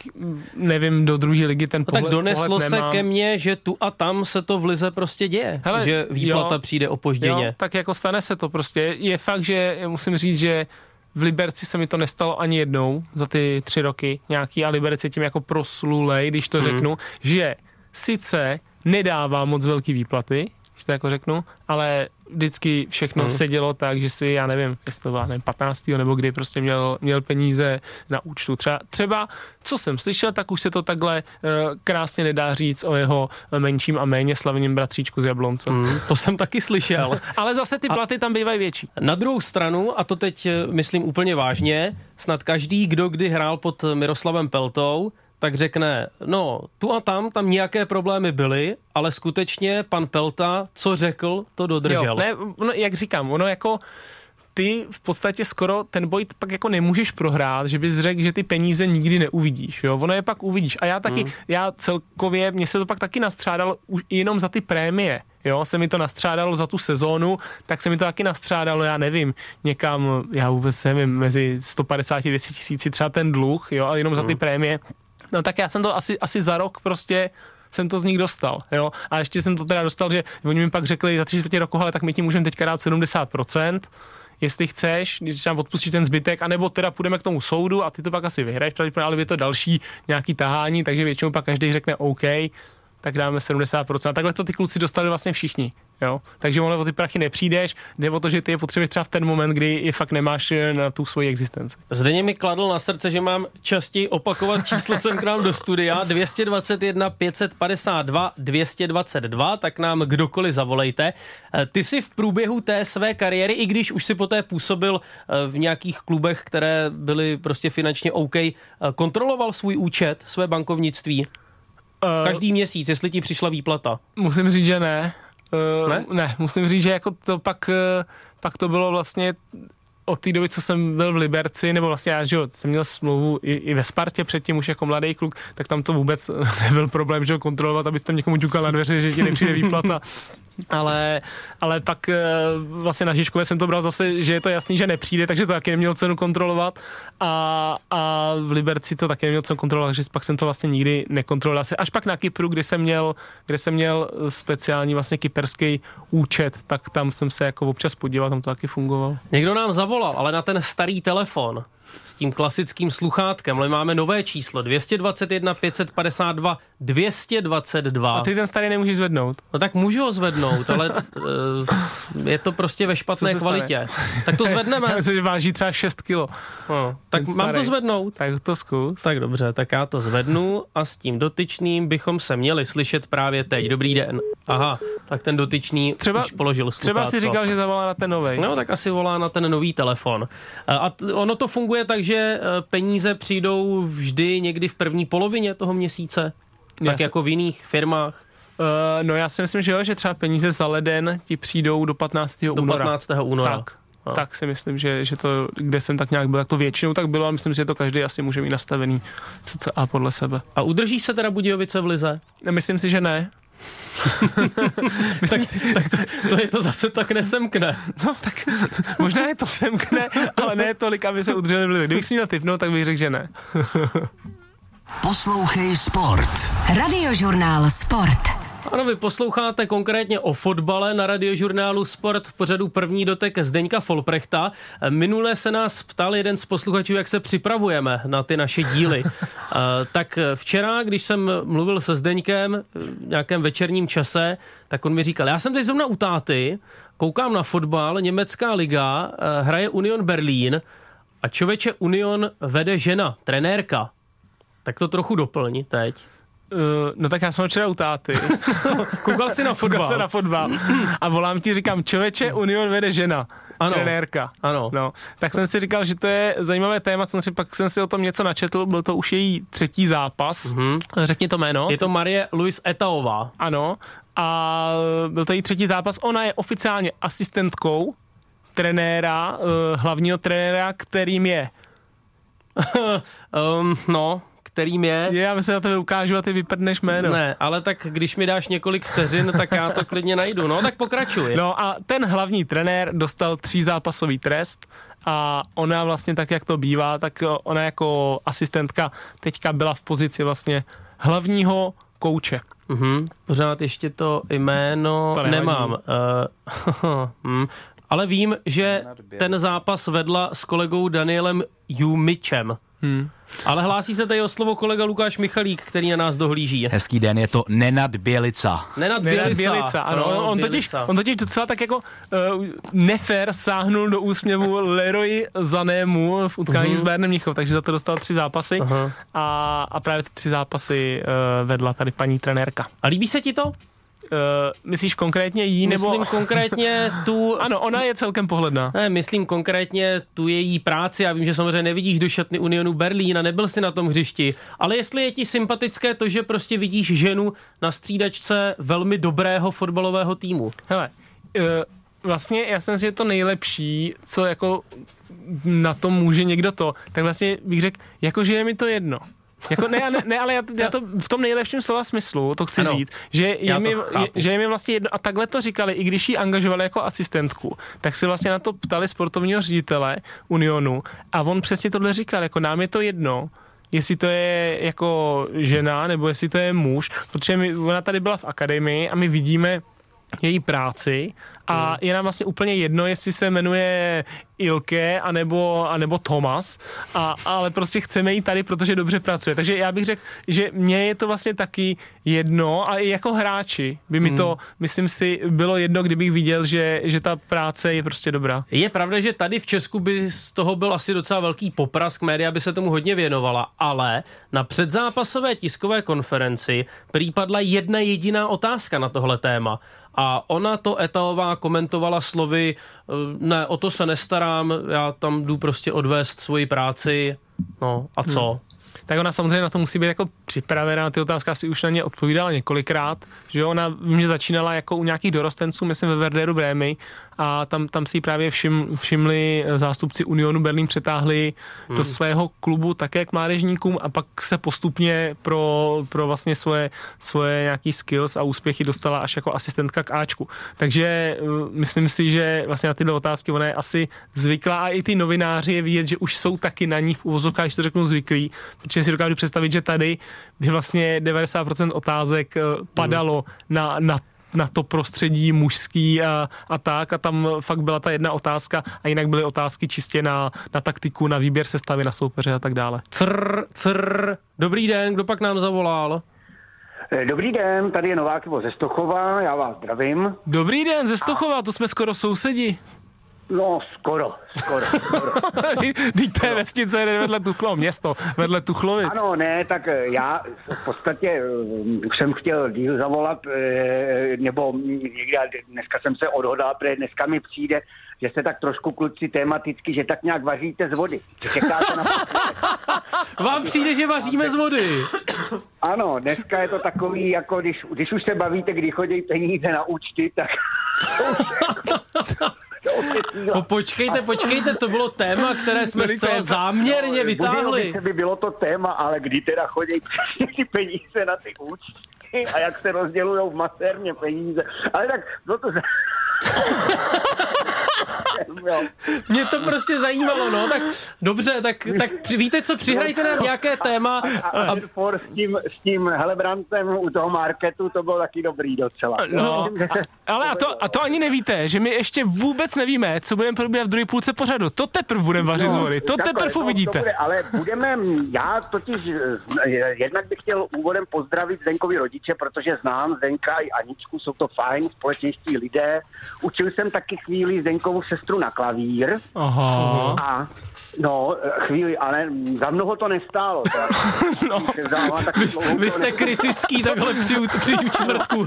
nevím do druhé ligy ten No pohled, tak doneslo pohled se nemám. ke mně, že tu a tam se to v lize prostě děje, Hele, že výplata jo, přijde opožděně. Jo, tak jako stane se to prostě. Je fakt, že musím říct, že v Liberci se mi to nestalo ani jednou za ty tři roky nějaký a Liberec je tím jako proslulej, když to Mhm. řeknu, že sice nedává moc velký výplaty, když to jako řeknu, ale vždycky všechno Mhm. se dělo tak, že si, já nevím, jestli to byla nevím, 15. nebo kdy prostě měl, měl peníze na účtu. Třeba, třeba, co jsem slyšel, tak už se to takhle uh, krásně nedá říct o jeho menším a méně slavným bratříčku z Jablonce. Hmm, to jsem taky slyšel. Ale zase ty platy tam bývají větší. Na druhou stranu, a to teď eh, myslím úplně vážně, snad každý, kdo kdy hrál pod Miroslavem Peltou, tak řekne, no tu a tam, tam nějaké problémy byly, ale skutečně pan Pelta, co řekl, to dodržel. Jo, ne, no, jak říkám, ono jako ty v podstatě skoro ten boj pak jako nemůžeš prohrát, že bys řekl, že ty peníze nikdy neuvidíš, jo, ono je pak uvidíš. A já taky, Hmm. já celkově, mně se to pak taky nastřádalo už jenom za ty prémie, jo, se mi to nastřádalo za tu sezónu, tak se mi to taky nastřádalo, já nevím, někam, já vůbec nevím, mezi 150 a 200 tisíci třeba ten dluh, jo, a jenom za ty Hmm. prémie. No tak já jsem to asi, asi za rok prostě jsem to z nich dostal, jo. A ještě jsem to teda dostal, že oni mi pak řekli za tři čtvrtě roku, ale tak my ti můžeme teďka dát 70%, jestli chceš, když nám odpustíš ten zbytek, anebo teda půjdeme k tomu soudu a ty to pak asi vyhraješ, ale je to další nějaký tahání, takže většinou pak každý řekne OK, tak dáme 70%. A takhle to ty kluci dostali vlastně všichni. Jo? Takže ono o ty prachy nepřijdeš, jde o to, že ty je potřebuješ třeba v ten moment, kdy je fakt nemáš eh, na tu svoji existenci. Zdeně mi kladl na srdce, že mám častěji opakovat číslo sem k nám do studia 221 552 222, tak nám kdokoliv zavolejte. Eh, Ty si v průběhu té své kariéry, i když už si poté působil eh, v nějakých klubech, které byly prostě finančně OK, kontroloval svůj účet, své bankovnictví Uh, každý měsíc, jestli ti přišla výplata. Musím říct, že ne. Uh, Ne? ne, musím říct, že jako to pak, uh, pak to bylo vlastně od té doby, co jsem byl v Liberci, nebo vlastně já, že jo, jsem měl smlouvu i, i ve Spartě předtím už jako mladý kluk, tak tam to vůbec nebyl problém, že jo, kontrolovat, abyste někomu ťukal na dveře, že ti nepřijde výplata. ale, ale pak eh, vlastně na Žižkové jsem to bral zase, že je to jasný, že nepřijde, takže to taky neměl cenu kontrolovat a, a v Liberci to taky neměl cenu kontrolovat, takže pak jsem to vlastně nikdy nekontroloval. Asi Až pak na Kypru, kde jsem měl, kde jsem měl speciální vlastně kyperský účet, tak tam jsem se jako občas podíval, tam to taky fungovalo. Někdo nám zavolal, ale na ten starý telefon s tím klasickým sluchátkem, ale máme nové číslo 221 552 222. A ty ten starý nemůžeš zvednout. No tak můžu ho zvednout, ale uh, je to prostě ve špatné kvalitě. Tak to zvedneme. Já myslím, že váží třeba 6 kilo. No, tak Ten mám to starý. zvednout. Tak to zkus. Tak dobře, tak já to zvednu a s tím dotyčným bychom se měli slyšet právě teď. Dobrý den. Aha, tak ten dotyčný Třeba- už položil Třeba sluchátko. si říkal, že zavolá na ten novej. No, tak asi volá na ten nový telefon. A a ono to funguje tak, že eh, peníze přijdou vždy někdy v první polovině toho měsíce, tak si- jako v jiných firmách Uh, no já si myslím, že jo, že třeba peníze za leden ti přijdou do 15. do února. 15. února. Tak. Tak si myslím, že, že to, kde jsem tak nějak byl, tak to většinou tak bylo a myslím, že to každý asi může mít nastavený co a podle sebe. A udrží se teda Budějovice v lize? Myslím si, že ne. tak, tak to, to je to zase tak nesemkne. No tak možná je to semkne, ale ne tolik, aby se udrželi v lize. Kdybych si měl typnout, tak bych řekl, že ne. Poslouchej Sport. Radiožurnál Sport. Ano, vy posloucháte konkrétně o fotbale na radiožurnálu Sport v pořadu první dotek Zdeňka Folprechta. Minule se nás ptal jeden z posluchačů, jak se připravujeme na ty naše díly. Eh, tak včera, když jsem mluvil se Zdeňkem v nějakém večerním čase, tak on mi říkal, já jsem teď zrovna u táty, koukám na fotbal, německá liga, eh, hraje Union Berlín a člověče Union vede žena, trenérka. Tak to trochu doplni teď. Uh, no tak já jsem včera u táty. Koukal jsi na fotbal? Koukal jsem na fotbal. A volám ti, říkám, čověče, Union vede žena. Ano. Trenérka. Ano. No, tak jsem si říkal, že to je zajímavé téma, samozřejmě pak jsem si o tom něco načetl, byl to už její třetí zápas. Mm-hmm. Řekni to jméno. Je to Marie Luis Etaová. Ano. A byl to její třetí zápas. Ona je oficiálně asistentkou trenéra, uh, hlavního trenéra, kterým je. um, no, kterým je... je. Já myslím, na tebe ukážu a ty vyprdneš jméno. Ne, ale tak když mi dáš několik vteřin, tak já to klidně najdu. No, tak pokračuj. No a ten hlavní trenér dostal třízápasový trest a ona vlastně tak, jak to bývá, tak ona jako asistentka teďka byla v pozici vlastně hlavního kouče. Mhm, pořád ještě to jméno To nevadí. nemám. Uh, hm. Ale vím, že ten zápas vedla s kolegou Danielem Jumičem. Hmm. Ale hlásí se tady o slovo kolega Lukáš Michalík, který na nás dohlíží. Hezký den, je to Nenad Bělica. Nenad Bělica, Bělica. Bělica ano. No, on, totiž, Bělica. on totiž docela tak jako uh, nefér sáhnul do úsměvu Leroy Zanému v utkání uh-huh. s Bayernem Mnichov, takže za to dostal tři zápasy Aha. a, a právě ty tři zápasy uh, vedla tady paní trenérka. A líbí se ti to? Uh, myslíš konkrétně jí nebo... Myslím konkrétně tu... Ano, ona je celkem pohledná. Ne, myslím konkrétně tu její práci. Já vím, že samozřejmě nevidíš do šatny Unionu Berlín a nebyl si na tom hřišti, ale jestli je ti sympatické to, že prostě vidíš ženu na střídačce velmi dobrého fotbalového týmu. Hele, uh, vlastně já jsem si, že je to nejlepší, co jako na tom může někdo to, tak vlastně bych řekl, jako že je mi to jedno. Jako ne, ne, ne, ale já, já to v tom nejlepším slova smyslu, to chci Ano. říct, že je, mi, je, že je mi vlastně jedno, a takhle to říkali, i když ji angažovali jako asistentku, tak se vlastně na to ptali sportovního ředitele Unionu a on přesně tohle říkal, jako nám je to jedno, jestli to je jako žena, nebo jestli to je muž, protože my, ona tady byla v akademii a my vidíme její práci a je nám vlastně úplně jedno, jestli se jmenuje Ilke anebo, anebo Thomas, a, ale prostě chceme jí tady, protože dobře pracuje. Takže já bych řekl, že mně je to vlastně taky jedno a i jako hráči by mi to, myslím si, bylo jedno, kdybych viděl, že, že ta práce je prostě dobrá. Je pravda, že tady v Česku by z toho byl asi docela velký poprask, média by se tomu hodně věnovala, ale na předzápasové tiskové konferenci případla jedna jediná otázka na tohle téma. A ona to Etaová komentovala slovy, eh, ne, o to se nestarám, já tam jdu prostě odvést svoji práci, no a co? Tak ona samozřejmě na to musí být jako připravená, ty otázky asi už na ně odpovídala několikrát, že jo, ona že začínala jako u nějakých dorostenců, myslím ve Werderu Brémy a tam, tam si právě všim, všimli zástupci Unionu Berlín přetáhli hmm. do svého klubu také k mládežníkům a pak se postupně pro, pro vlastně svoje, svoje nějaký skills a úspěchy dostala až jako asistentka k Ačku. Takže uh, myslím si, že vlastně na tyhle otázky ona je asi zvyklá a i ty novináři je vidět, že už jsou taky na ní v uvozovkách, když to řeknu zvyklí, protože si dokážu představit, že tady by vlastně 90% otázek eh, padalo na, na na to prostředí mužský a, a tak a tam fakt byla ta jedna otázka a jinak byly otázky čistě na, na taktiku, na výběr sestavy, na soupeře a tak dále. Cr, cr, dobrý den, kdo pak nám zavolal? Eh, Dobrý den, tady je Novák Ivo ze Stochova, já vás zdravím. Dobrý den, ze Stochova, to jsme skoro sousedi. No, skoro, skoro, skoro. Teď je vesnice vedle Tuchlo, město vedle Tuchlovic. Ano, ne, tak eh, já v podstatě eh, už jsem chtěl díl zavolat, eh, nebo někdy, ale dneska jsem se odhodlal, protože dneska mi přijde, že jste tak trošku kluci tematicky, že tak nějak vaříte z vody. Čekáte na Vám přijde, že vaříme z vody. Ano, dneska je to takový, jako když, když už se bavíte, kdy chodí peníze na účty, tak No počkejte, počkejte, to bylo téma, které jsme zcela záměrně vytáhli. Budilo by bylo to téma, ale kdy teda chodí ty peníze na ty účty a jak se rozdělují v masérně peníze. Ale tak, no to... Mě to prostě zajímalo, no, tak dobře, tak, tak víte co, přihrajte nám nějaké téma. A, a, for s tím, s tím Helebrantem u toho marketu, to bylo taky dobrý docela. No, a, ale a to, a to ani nevíte, že my ještě vůbec nevíme, co budeme probíhat v druhé půlce pořadu. To teprve budeme vařit z vody, to No, teprve no, uvidíte. to bude, ale budeme, já totiž eh, jednak bych chtěl úvodem pozdravit Zdenkovi rodiče, protože znám Zdenka i Aničku, jsou to fajn, společenští lidé. Učil jsem taky chvíli Zdenkovu sestru na klavír. Aha. A No, chvíli, ale za mnoho to nestálo. No, Vy to jste kritický takhle při, při čtvrtku.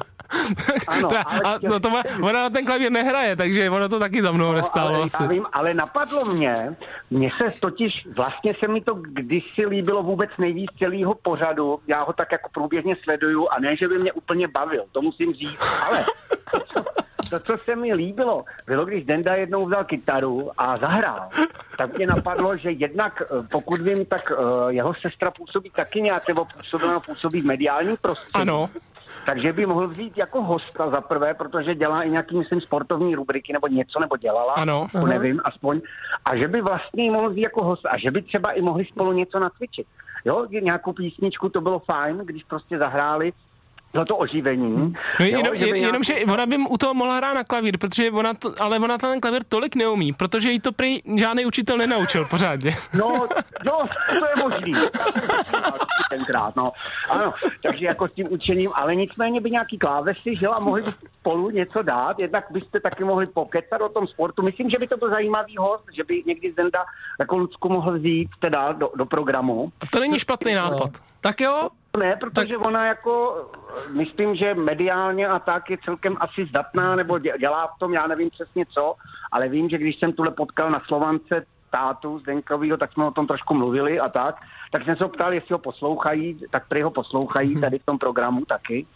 Ano, Ta- a no to má, ona na ten klavír nehraje, takže ono to taky za mnou nestálo No, ale, asi. Já vím, ale napadlo mě, mně se totiž, vlastně se mi to kdysi líbilo vůbec nejvíc celého pořadu, já ho tak jako průběžně sleduju a ne, že by mě úplně bavil, to musím říct, ale to, co, to, co se mi líbilo, bylo, když Denda jednou vzal kytaru a zahrál, tak mě napadlo, že jednak, eh, pokud vím, tak eh, jeho sestra působí taky nějak, nebo působila, působí v mediálním prostředí. Ano. Takže by mohl vzít jako hosta za prvé, protože dělá i nějaký, myslím, sportovní rubriky nebo něco, nebo dělala. Ano. To nevím, aspoň. A že by vlastně ji mohl vzít jako host a že by třeba i mohli spolu něco nacvičit. Jo, nějakou písničku, to bylo fajn, když prostě zahráli bylo to oživení. No, jo, jenom, že by je, nějak- jenom, že ona by u toho mohla hrát na klavír, protože ona to, ale ona ten klavír tolik neumí, protože jí to prý žádný učitel nenaučil pořádně. No, no, to je možný. Tenkrát, no. Ano, takže jako s tím učením, ale nicméně by nějaký klávesy, že a mohli by spolu něco dát, jednak byste taky mohli pokecat o tom sportu. Myslím, že by to byl zajímavý host, že by někdy Zenda jako Lucku mohl vzít teda do, do programu. A to není špatný nápad. Tak jo, Ne, protože tak... ona jako, myslím, že mediálně a tak je celkem asi zdatná, nebo dě- dělá v tom, já nevím přesně co, ale vím, že když jsem tuhle potkal na Slovance tátu Zdenkovýho, tak jsme o tom trošku mluvili a tak, tak jsem se ho ptal, jestli ho poslouchají, tak prý ho poslouchají tady v tom programu taky.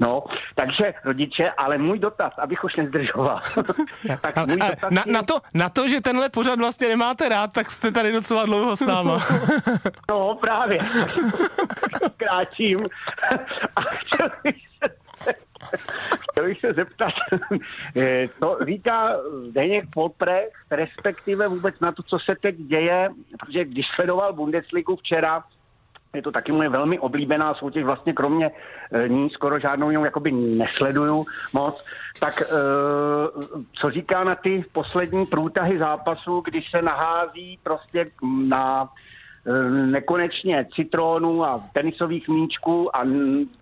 No, takže rodiče, ale můj dotaz, abych už nezdržoval. tak A, můj dotaz na, je- na, to, na to, že tenhle pořad vlastně nemáte rád, tak jste tady docela dlouho s náma. No, právě. Kráčím. A chtěl bych chtěl bych se zeptat, eh, co říká Zdeněk Poprech, respektive vůbec na to, co se teď děje, protože když sledoval Bundesligu včera, je to taky moje velmi oblíbená soutěž, vlastně kromě e, ní skoro žádnou jinou jakoby nesleduju moc. Tak e, co říká na ty poslední průtahy zápasu, když se nahází prostě na nekonečně citronů a tenisových míčků a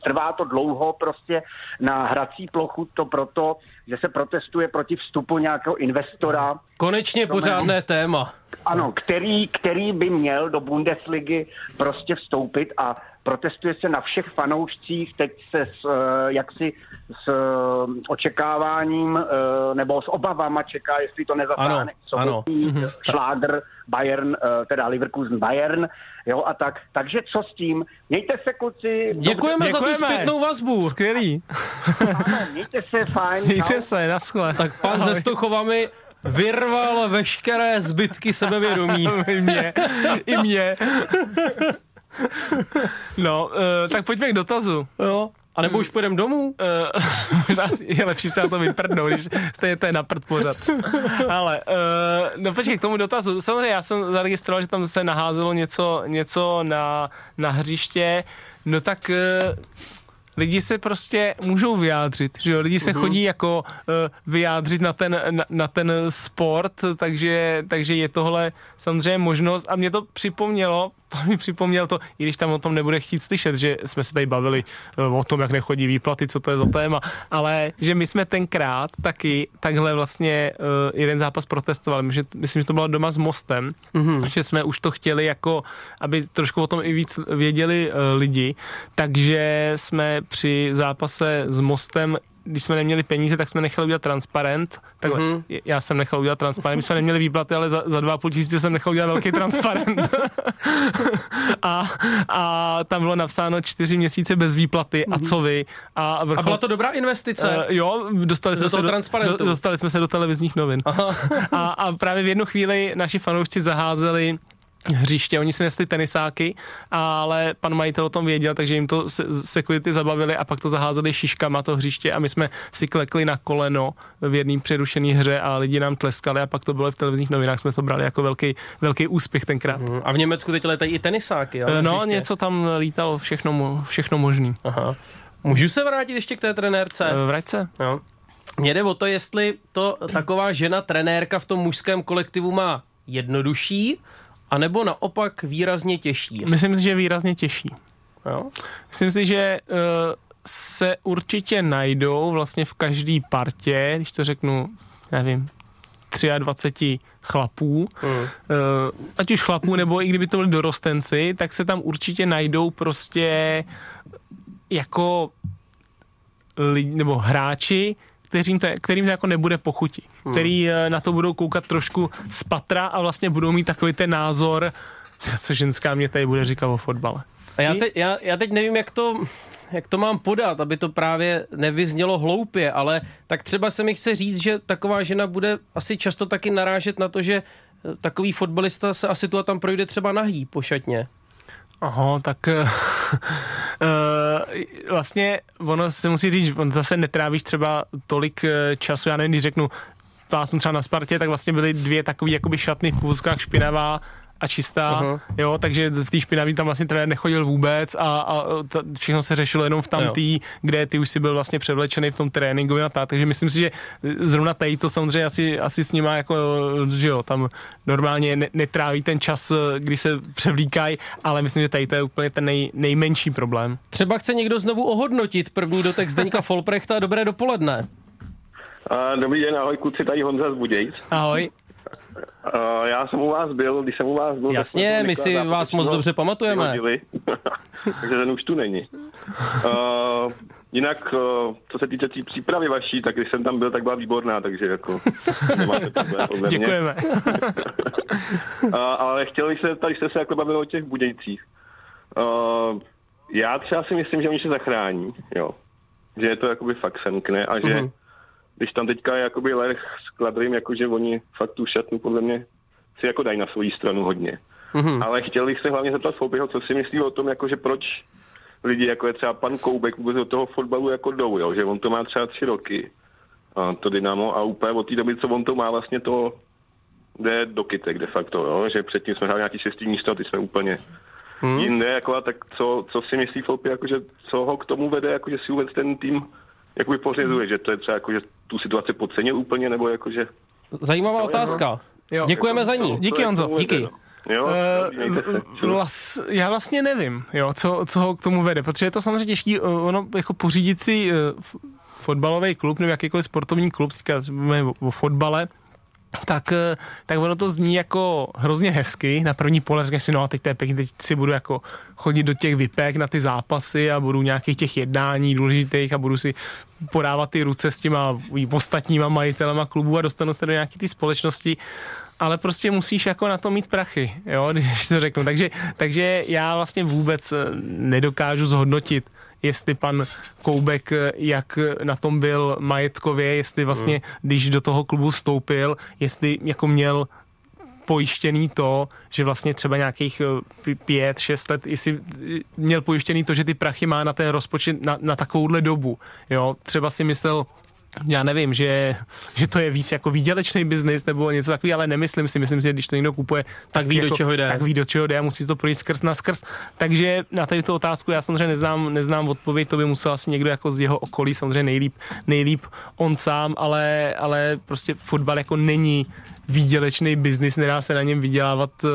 trvá to dlouho prostě na hrací plochu, to proto, že se protestuje proti vstupu nějakého investora, konečně pořádné téma. ano, který, který by měl do Bundesligy prostě vstoupit a protestuje se na všech fanoušcích, teď se s, eh, jaksi s eh, očekáváním eh, nebo s obavama čeká, jestli to Ano, nezatáhne ano. sobotní šlágr Bayern, eh, teda Leverkusen Bayern, jo, a tak. Takže co s tím? Mějte se, kluci. Děkujeme, Děkujeme. za tu zpětnou vazbu. Skvělý. Ano, mějte se, fajn. Mějte čau. se, naschle. Tak pan ze Stochovami vyrval veškeré zbytky sebevědomí. I mě, i mě. No, uh, tak pojďme k dotazu. Jo. A nebo už půjdeme domů? Uh, možná je lepší se na to vyprdnout, když stejně to je na prd pořad. Ale, uh, no počkej, k tomu dotazu. Samozřejmě já jsem zaregistroval, že tam se naházelo něco, něco na, na hřiště. No tak uh, lidi se prostě můžou vyjádřit, že jo? Lidi se uh-huh. chodí jako uh, vyjádřit na ten, na, na ten sport, takže, takže je tohle samozřejmě možnost a mě to připomnělo, mi připomněl to, i když tam o tom nebude chtít slyšet, že jsme se tady bavili uh, o tom, jak nechodí výplaty, co to je za téma, ale že my jsme tenkrát taky takhle vlastně uh, jeden zápas protestovali, myslím, že, myslím, že to bylo doma s Mostem, uh-huh. že jsme už to chtěli jako, aby trošku o tom i víc věděli uh, lidi, takže jsme při zápase s Mostem když jsme neměli peníze, tak jsme nechali udělat transparent. Takhle, mm-hmm. já jsem nechal udělat transparent. My jsme neměli výplaty, ale za, za dva půl tisíce jsem nechal udělat velký transparent. a, a tam bylo napsáno čtyři měsíce bez výplaty mm-hmm. a co vy. A, vrchol, a byla to dobrá investice? Uh, jo, dostali jsme, do se do, do, dostali jsme se do televizních novin. a, a právě v jednu chvíli naši fanoušci zaházeli hřiště, oni si nesli tenisáky, ale pan majitel o tom věděl, takže jim to security zabavili a pak to zaházeli šiškama to hřiště a my jsme si klekli na koleno v jedné přerušené hře a lidi nám tleskali a pak to bylo v televizních novinách, jsme to brali jako velký, velký úspěch tenkrát. Hmm. A v Německu teď letají i tenisáky, jo? No, hřiště. něco tam lítalo, všechno, všechno možný. Aha. Můžu se vrátit ještě k té trenérce? Vrať se. Jo. Mně jde o to, jestli to taková žena trenérka v tom mužském kolektivu má jednodušší, a nebo naopak výrazně těžší? Myslím si, že výrazně těžší. Jo? Myslím si, že uh, se určitě najdou vlastně v každé partě, když to řeknu, nevím, 23 chlapů, mm. uh, ať už chlapů, nebo i kdyby to byli dorostenci, tak se tam určitě najdou prostě jako lidi, nebo hráči, kterým to, kterým to jako nebude pochutí. Který eh, na to budou koukat trošku z patra a vlastně budou mít takový ten názor, co ženská mě tady bude říkat o fotbale. A já, te, já, já teď nevím, jak to, jak to mám podat, aby to právě nevyznělo hloupě, ale tak třeba se mi chce říct, že taková žena bude asi často taky narážet na to, že eh, takový fotbalista se asi tu a tam projde třeba nahý po šatně. Aha, tak uh, vlastně ono se musí říct, on zase netrávíš třeba tolik času, já nevím, když řeknu, jsem třeba na Spartě, tak vlastně byly dvě takové jakoby šatny v úzkách špinavá a čistá, uh-huh. jo, takže v té špinavý tam vlastně trenér nechodil vůbec a, a ta, všechno se řešilo jenom v tamtý, kde ty už si byl vlastně převlečený v tom tréninku a tak, takže myslím si, že zrovna tady to samozřejmě asi, asi s nima jako, že jo, tam normálně ne, netráví ten čas, kdy se převlíkají, ale myslím, že tady to je úplně ten nej, nejmenší problém. Třeba chce někdo znovu ohodnotit první dotek Zdeňka Folprechta, dobré dopoledne. Dobrý den, ahoj kluci, tady Honza z Budějc. Ahoj. Uh, já jsem u vás byl, když jsem u vás byl... Jasně, my si vás moc dobře pamatujeme. Takže ten už tu není. Uh, jinak, uh, co se týče té tý přípravy vaší, tak když jsem tam byl, tak byla výborná, takže jako Děkujeme. uh, ale chtěl bych se, tady jste se jako bavili o těch Budějcích. Uh, já třeba si myslím, že oni se zachrání, jo. Že je to jakoby fakt semkne a že uh-huh když tam teďka je jakoby Lech s Kladrým, jakože oni fakt tu šatnu podle mě si jako dají na svoji stranu hodně. Mm-hmm. Ale chtěl bych se hlavně zeptat Foupyho, co si myslí o tom, jakože proč lidi, jako je třeba pan Koubek, vůbec do toho fotbalu jako jdou, jo? že on to má třeba tři roky, a to Dynamo, a úplně od té doby, co on to má, vlastně to jde do kytek de facto, jo? že předtím jsme hráli nějaký šestý místo a ty jsme úplně hmm. jinde, jako a tak co, co si myslí Foupy, jakože co ho k tomu vede, jakože si vůbec ten tým jakoby pořizuje, hmm. že to je třeba jako, že tu situaci podcenil úplně, nebo jakože... Zajímavá otázka. Jo. Děkujeme za ní. Díky, Honzo. Díky. Jo, uh, vlas, já vlastně nevím, jo, co, co ho k tomu vede, protože je to samozřejmě těžký, ono jako pořídit si uh, fotbalový klub nebo jakýkoliv sportovní klub, teďka o fotbale, tak, eh, tak ono to zní jako hrozně hezky. Na první pohled říkáš si, no a teď to je pěkný, teď si budu jako chodit do těch vypek na ty zápasy a budu nějakých těch jednání důležitých a budu si podávat ty ruce s těma ostatníma majitelema klubu a dostanu se do nějaké ty společnosti ale prostě musíš jako na to mít prachy, jo, když to řeknu. Takže, takže já vlastně vůbec eh, nedokážu zhodnotit, jestli pan Koubek, eh, jak na tom byl majetkově, jestli vlastně, hmm. když do toho klubu vstoupil, jestli jako měl pojištěný to, že vlastně třeba nějakých eh, pět, šest let, jestli měl pojištěný to, že ty prachy má na ten rozpočet na, na takovouhle dobu. Jo, třeba si myslel, já nevím, že, že to je víc jako výdělečný biznis nebo něco takového, ale nemyslím si, myslím si, že když to někdo kupuje, tak, tak ví, jako, do čeho jde. Tak ví, do čeho jde a musí to projít skrz na skrz. Takže na tady tu otázku já samozřejmě neznám, neznám odpověď, to by musel asi někdo jako z jeho okolí, samozřejmě nejlíp, nejlíp on sám, ale, ale prostě fotbal jako není výdělečný biznis, nedá se na něm vydělávat eh,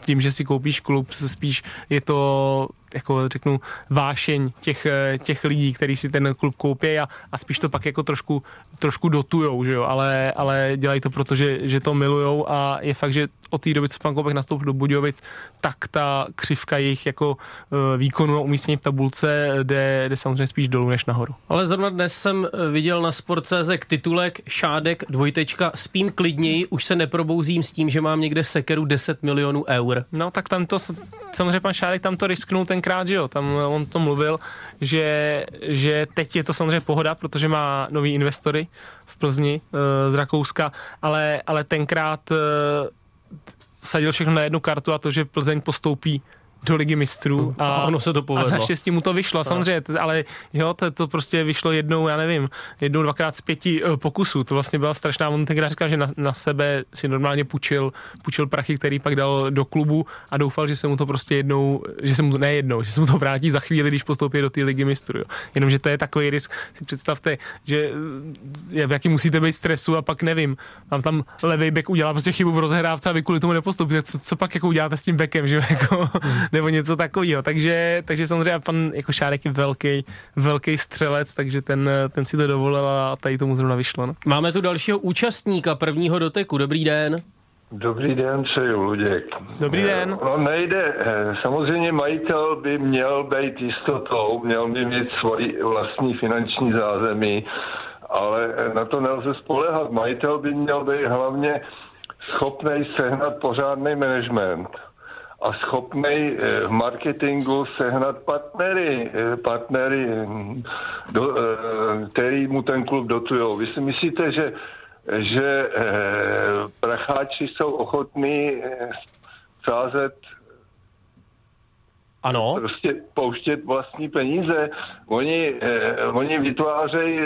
tím, že si koupíš klub, spíš je to jako řeknu, vášeň těch, eh, těch lidí, kteří si ten klub koupí a, a spíš to pak jako trošku, trošku dotujou, že jo, ale, ale dělají to proto, že, že to milujou a je fakt, že od té doby, co pan Koubek nastoupil do Budějovic, tak ta křivka jejich jako eh, výkonu a umístění v tabulce jde, jde samozřejmě spíš dolů než nahoru. Ale zrovna dnes jsem eh, viděl na Sport.cz titulek Šádek dvojtečka spím klidněji, už se neprobouzím s tím, že mám někde sekeru 10 milionů eur. No tak tam to, samozřejmě pan Šádek tam to risknul tenkrát, že jo, tam on to mluvil, že, že teď je to samozřejmě pohoda, protože má nový investory v Plzni e, z Rakouska, ale, ale tenkrát e, sadil všechno na jednu kartu a to, že Plzeň postoupí do ligy mistrů a, a ono se to povedlo. A naštěstí mu to vyšlo, samozřejmě, ale jo, to, to prostě vyšlo jednou, já nevím, jednou, dvakrát z pěti uh, pokusů, to vlastně byla strašná, on tenkrát říkal, že na, na sebe si normálně půjčil, půjčil prachy, který pak dal do klubu a doufal, že se mu to prostě jednou, že se mu to ne jednou, že se mu to vrátí za chvíli, když postoupí do té ligy mistrů, jo. Jenomže to je takový risk, si představte, že je, v jaký musíte být stresu a pak nevím, mám tam levý back udělá prostě chybu v rozehrávce a vy kvůli tomu nepostoupíte, co, co pak jako uděláte s tím backem, že jako, nebo něco takového. Takže, takže samozřejmě pan jako Šárek je velký, velký střelec, takže ten, ten si to dovolil a tady tomu zrovna vyšlo. No. Máme tu dalšího účastníka prvního doteku. Dobrý den. Dobrý den, přeju Luděk. Dobrý den. No nejde, samozřejmě majitel by měl být jistotou, měl by mít svoji vlastní finanční zázemí, ale na to nelze spolehat. Majitel by měl být hlavně schopný sehnat pořádný management a schopný eh, v marketingu sehnat partnery, eh, partnery, hm, do, eh, který mu ten klub dotujou. Vy si myslíte, že, že pracháči jsou ochotní sázet ano. Prostě pouštět vlastní peníze. Oni, eh, oni vytvářejí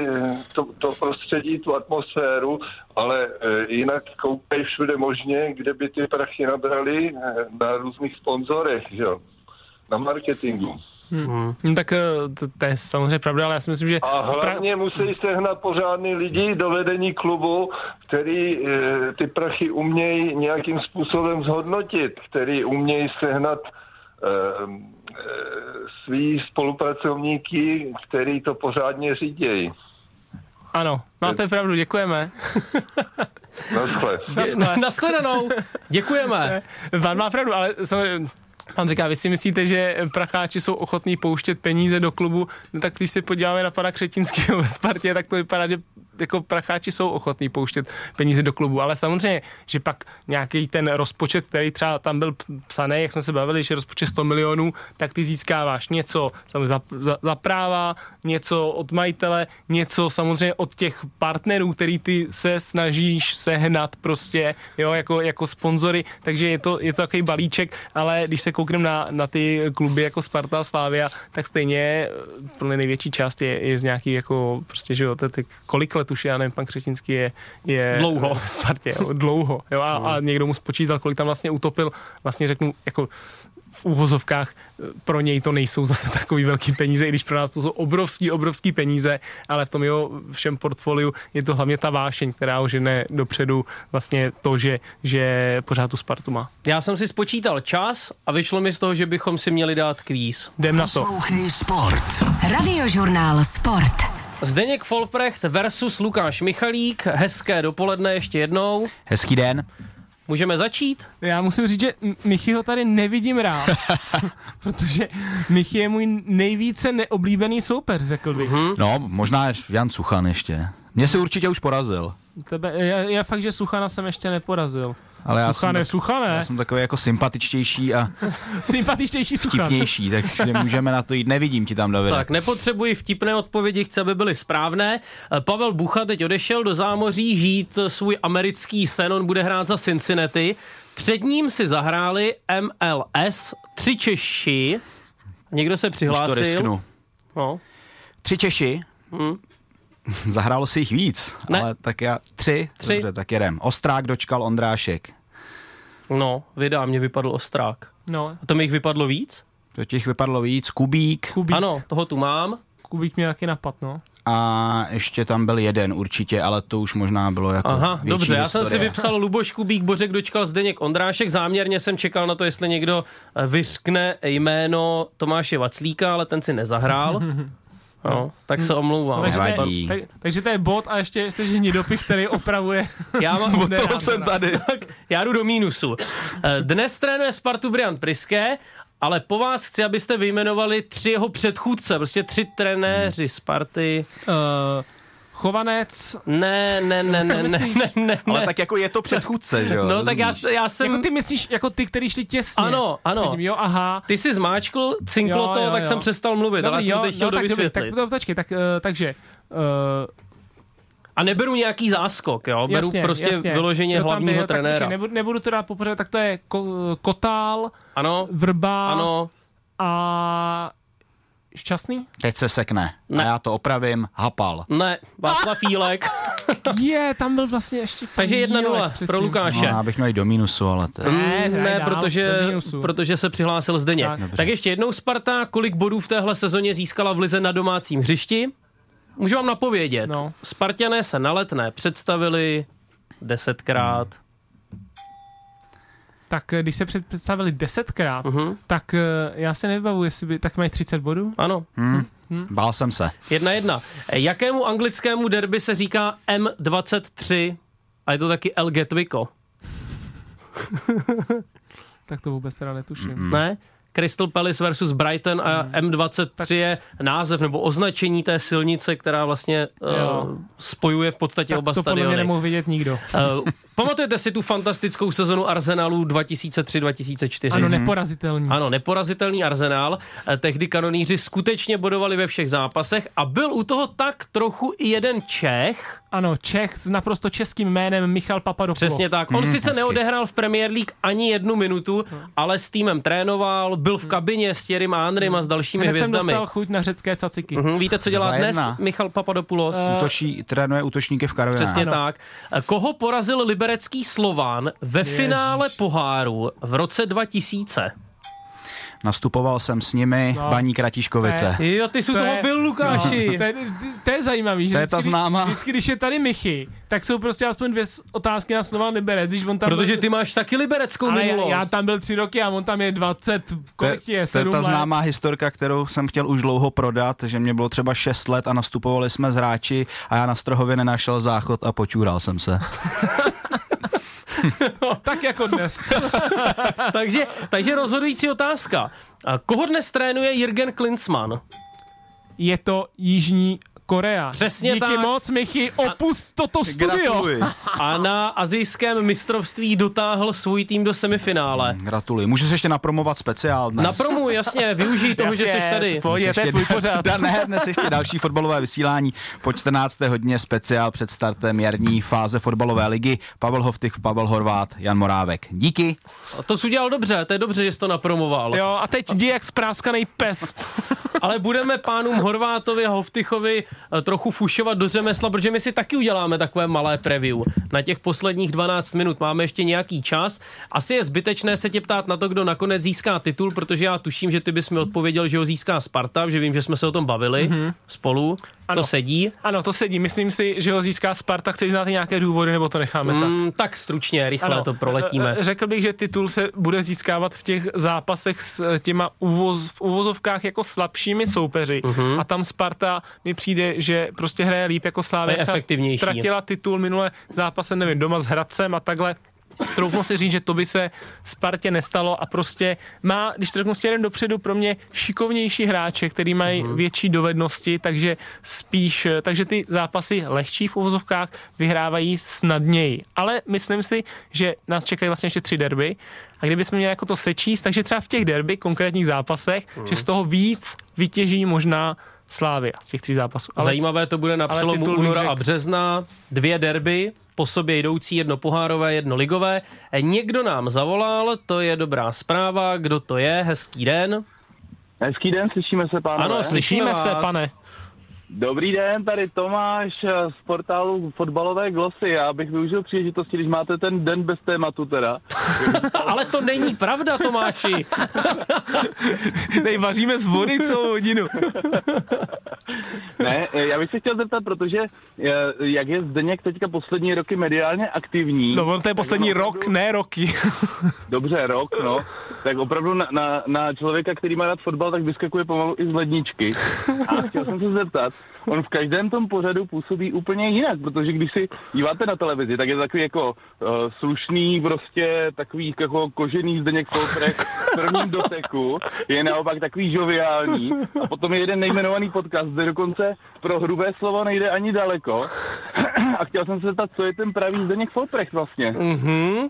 to, to prostředí, tu atmosféru, ale eh, jinak koukají všude možně, kde by ty prachy nabrali eh, na různých sponzorech, že jo? na marketingu. Hmm. Hmm. Tak to, to je samozřejmě pravda, ale já si myslím, že... A hlavně pra... musí sehnat pořádný lidi do vedení klubu, který e, ty prachy umějí nějakým způsobem zhodnotit, který umějí sehnat eh, svý spolupracovníky, který to pořádně řídějí. Ano, máte pravdu, děkujeme. Naschle. Naschle. Naschledanou. Děkujeme. Pan má pravdu, ale samozřejmě Pan říká, vy si myslíte, že pracháči jsou ochotní pouštět peníze do klubu, no tak když se podíváme na pana Křetinského ve Spartě, tak to vypadá, že jako pracháči jsou ochotní pouštět peníze do klubu, ale samozřejmě, že pak nějaký ten rozpočet, který třeba tam byl psaný, jak jsme se bavili, že rozpočet 100 milionů, tak ty získáváš něco za, za, za práva, něco od majitele, něco samozřejmě od těch partnerů, který ty se snažíš sehnat prostě, jo, jako, jako sponzory, takže je to, je to takový balíček, ale když se koukneme na, na ty kluby jako Sparta a Slávia, tak stejně pro největší část je, je z nějaký jako prostě, že jo, tak kolik let už, já nevím, pan Křetinský je, je dlouho v Spartě, jo, dlouho, jo, a, a někdo mu spočítal, kolik tam vlastně utopil, vlastně řeknu, jako v úvozovkách pro něj to nejsou zase takový velký peníze, i když pro nás to jsou obrovský, obrovský peníze, ale v tom jeho všem portfoliu je to hlavně ta vášeň, která ho žene dopředu vlastně to, že, že pořád tu Spartu má. Já jsem si spočítal čas a vyšlo mi z toho, že bychom si měli dát kvíz. Jdem na to. Poslouchej Sport. Radiožurnál Sport. Zdeněk Folprecht versus Lukáš Michalík. Hezké dopoledne ještě jednou. Hezký den. Můžeme začít? Já musím říct, že Michy ho tady nevidím rád, protože Michy je můj nejvíce neoblíbený soupeř, řekl bych. Mhm. No, možná Jan Suchan ještě. Mě se určitě už porazil. Tebe, já, já fakt, že Suchana jsem ještě neporazil. Ale já jsem, Suchane, já jsem takový jako sympatičtější a sympatičtější Suchan. vtipnější, takže můžeme na to jít. Nevidím ti tam, Davide. Tak, nepotřebuji vtipné odpovědi, chci, aby byly správné. Eh, Pavel Bucha teď odešel do zámoří žít svůj americký sen, on bude hrát za Cincinnati. Před ním si zahráli MLS tři Češi. Někdo se Už to přihlásil. risknu. No. Tři Češi. Zahrálo si jich víc, Ne. ale tak já tři. Tři. Dobře, tak jedem. Ostrák dočkal Ondrášek. no, vydá, mě vypadl Ostrák. No, A to mi jich vypadlo víc? Do těch vypadlo víc. Kubík Kubík, Ano, toho tu mám. Kubík mě taky napad, no. a ještě tam byl jeden určitě, ale to už možná bylo jako Aha, větší dobře, já jsem si historie. vypsal Luboš Kubík, Bořek dočkal Zdeněk Ondrášek, záměrně jsem čekal na to, jestli někdo eh, vyřkne jméno Tomáše Vaclíka, ale ten si nezahrál. No, tak se omlouvám. takže, to je, Nevadí. tak, takže to je bod a ještě jsi hnidopich, který opravuje. Já, mám, Od toho jsem tady. tak, já jdu do mínusu. Eh, Dnes trénuje Spartu Brian Priské, ale po vás chci, abyste vyjmenovali tři jeho předchůdce, prostě tři trenéři Sparty. Uh, chovanec. Ne, ne, ne, ne, ne, ne, ne, Ale tak jako je to předchůdce, že jo? No tak já, já jsem... Jako ty myslíš, jako ty, který šli těsně. Ano, ano. Ním, jo, aha. Ty jsi zmáčkl, cinklo Jo, to, jo, tak jo. jsem přestal mluvit, ale já jsem teď chtěl no, tak, dobrý, dovysvětlit. tak, no, počkej, tak, uh, takže, uh, A neberu nějaký záskok, jo? Beru jasně, prostě jasně. vyloženě Kdo tam hlavního byl, tak trenéra. počkej, nebudu, nebudu to dát popořád, tak to je ko, Kotál, Ano, Vrba ano, a Šťastný? Teď se sekne. Ne. A já to opravím. Hapal. ne, Václav Fílek. Je, tam byl vlastně ještě Takže 1-0 Jílek předtím. pro Lukáše. No, já bych měl jít do mínusu, ale to je... Ne, Mm, hraj ne dál, protože, protože se přihlásil Zdeněk. Tak. Tak. Dobře. tak ještě jednou Sparta, kolik bodů v téhle sezóně získala v lize na domácím hřišti? Můžu vám napovědět. No. Spartané se na letné představili desetkrát. Tak eh, když se před- představili desetkrát, Mhm. tak eh, já se nevybavu, jestli by, tak mají 30 bodů. Ano, Bál jsem se. jedna jedna. Jakému anglickému derby se říká M23? A je to taky El Gatwico. Tak to vůbec teda netuším. Ne? Crystal Palace versus Brighton a M23 je název nebo označení té silnice, která vlastně Jo. uh, spojuje v podstatě Tak oba to podle mě stadiony. nemohl vidět nikdo. Uh, pamatujete si tu fantastickou sezonu Arsenalu 2003-2004? Ano, neporazitelný. Ano, neporazitelný Arsenal. Eh, Tehdy kanoníři skutečně bodovali ve všech zápasech a byl u toho tak trochu i jeden Čech. Ano, Čech s naprosto českým jménem Michal Papadopoulos. Přesně tak. On sice hezky. neodehrál v Premier League ani jednu minutu, ale s týmem trénoval, byl v kabině s Thierrym Andrym a s dalšími Hned jsem hvězdami. dostal chuť na řecké caciky. Mhm, Víte, co dělá dnes. Michal Papadopoulos? Útočí, trénuje útočníky v Karviné. Přesně Ano. tak. Koho porazil liberecký Slován ve finále poháru v roce 2000? Nastupoval jsem s nimi, No. Baník Ratiškovice. Jo, ty jsi u To toho je- byl, Lukáši. No, to, je, to je zajímavý, že To je ta vždycky, známá. Vždycky, když je tady Michy, tak jsou prostě aspoň dvě otázky na Slovan Liberec, když on tam Protože byl, ty máš taky libereckou ale já, minulost. já, tam byl tři roky a on tam je 20, To je, kolik je, to je 7 ta let. známá historka, kterou jsem chtěl už dlouho prodat, že mě bylo třeba 6 let a nastupovali jsme z hráči a já na Strahově nenašel záchod a počůral jsem se. Tak jako dnes. takže, takže rozhodující otázka. A Koho dnes trénuje Jürgen Klinsmann? Je to Jižní Korea. Přesně Díky tak. moc, Michy, opust toto studio. Gratuluji. A na azijském mistrovství dotáhl svůj tým do semifinále. Gratuluji. Můžu se ještě napromovat speciál dnes. Na promu, jasně, využij toho, že jsi tady. Pojď, Dnes to je ještě- tvůj pořád. Ne, dnes ještě další fotbalové vysílání. Po 14. hodině speciál před startem jarní fáze fotbalové ligy. Pavel Hovtych, Pavel Horvát, Jan Morávek. Díky. A to jsi udělal dobře, to je dobře, že jsi to napromoval. Jo, a teď jdi jak spráskaný pes. Ale budeme pánům Horvátovi a Hovtychovi trochu fušovat do řemesla, protože my si taky uděláme takové malé preview. Na těch posledních 12 minut máme ještě nějaký čas. Asi je zbytečné se tě ptát na to, kdo nakonec získá titul, protože já tuším, že ty bys mi odpověděl, že ho získá Sparta, že vím, že jsme se o tom bavili mm-hmm. spolu. To sedí. Ano, to sedí. Myslím si, že ho získá Sparta. Chceš znát i nějaké důvody, nebo to necháme tak? Mm, tak stručně, rychle Ano. to proletíme. Řekl bych, že titul se bude získávat v těch zápasech s eh, těma uvoz, v uvozovkách jako slabšími soupeři. A tam Sparta mi přijde, že prostě hraje líp jako Slávě. Efektivnější. Ztratila titul minule zápase, nevím, doma s Hradcem a takhle. Troufnu si říct, že to by se Spartě nestalo a prostě má, když to řeknu směrem dopředu, pro mě šikovnější hráče, který mají větší dovednosti, takže spíš, takže ty zápasy lehčí v uvozovkách vyhrávají snadněji. Ale myslím si, že nás čekají vlastně ještě tři derby a kdybychom měli jako to sečíst, takže třeba v těch derby, konkrétních zápasech, že z toho víc vytěží možná Slávia z těch tří zápasů. Ale Zajímavé to bude na ale přelomu února a března. Dvě derby, po sobě jdoucí, jedno pohárové, jedno ligové. E, Někdo nám zavolal, to je dobrá zpráva. Kdo to je? Hezký den. Hezký den, slyšíme se, pánové. Ano, slyšíme se, vás. pane. Dobrý den, tady Tomáš z portálu Fotbalové glosy. Já bych využil příležitosti, když máte ten den bez tématu teda. Ale to není pravda, Tomáši. Nej, vaříme z vody celou hodinu. Ne, já bych se chtěl zeptat, protože eh, jak je Zdeněk teďka poslední roky mediálně aktivní. No on to je poslední rok, ne roky. Dobře, rok, no. Tak opravdu na, na, na člověka, který má rád fotbal, tak vyskakuje pomalu i z ledničky. A chtěl jsem se zeptat, on v každém tom pořadu působí úplně jinak, protože když si díváte na televizi, tak je to takový jako uh, slušný, prostě takový jako kožený Zdeněk Folprech v prvním doteku, je naopak takový žoviální a potom je jeden nejmenovaný podcast, kde dokonce pro hrubé slovo nejde ani daleko. A chtěl jsem se zeptat, co je ten pravý Zdeněk Folprech vlastně. Mhm. Uh,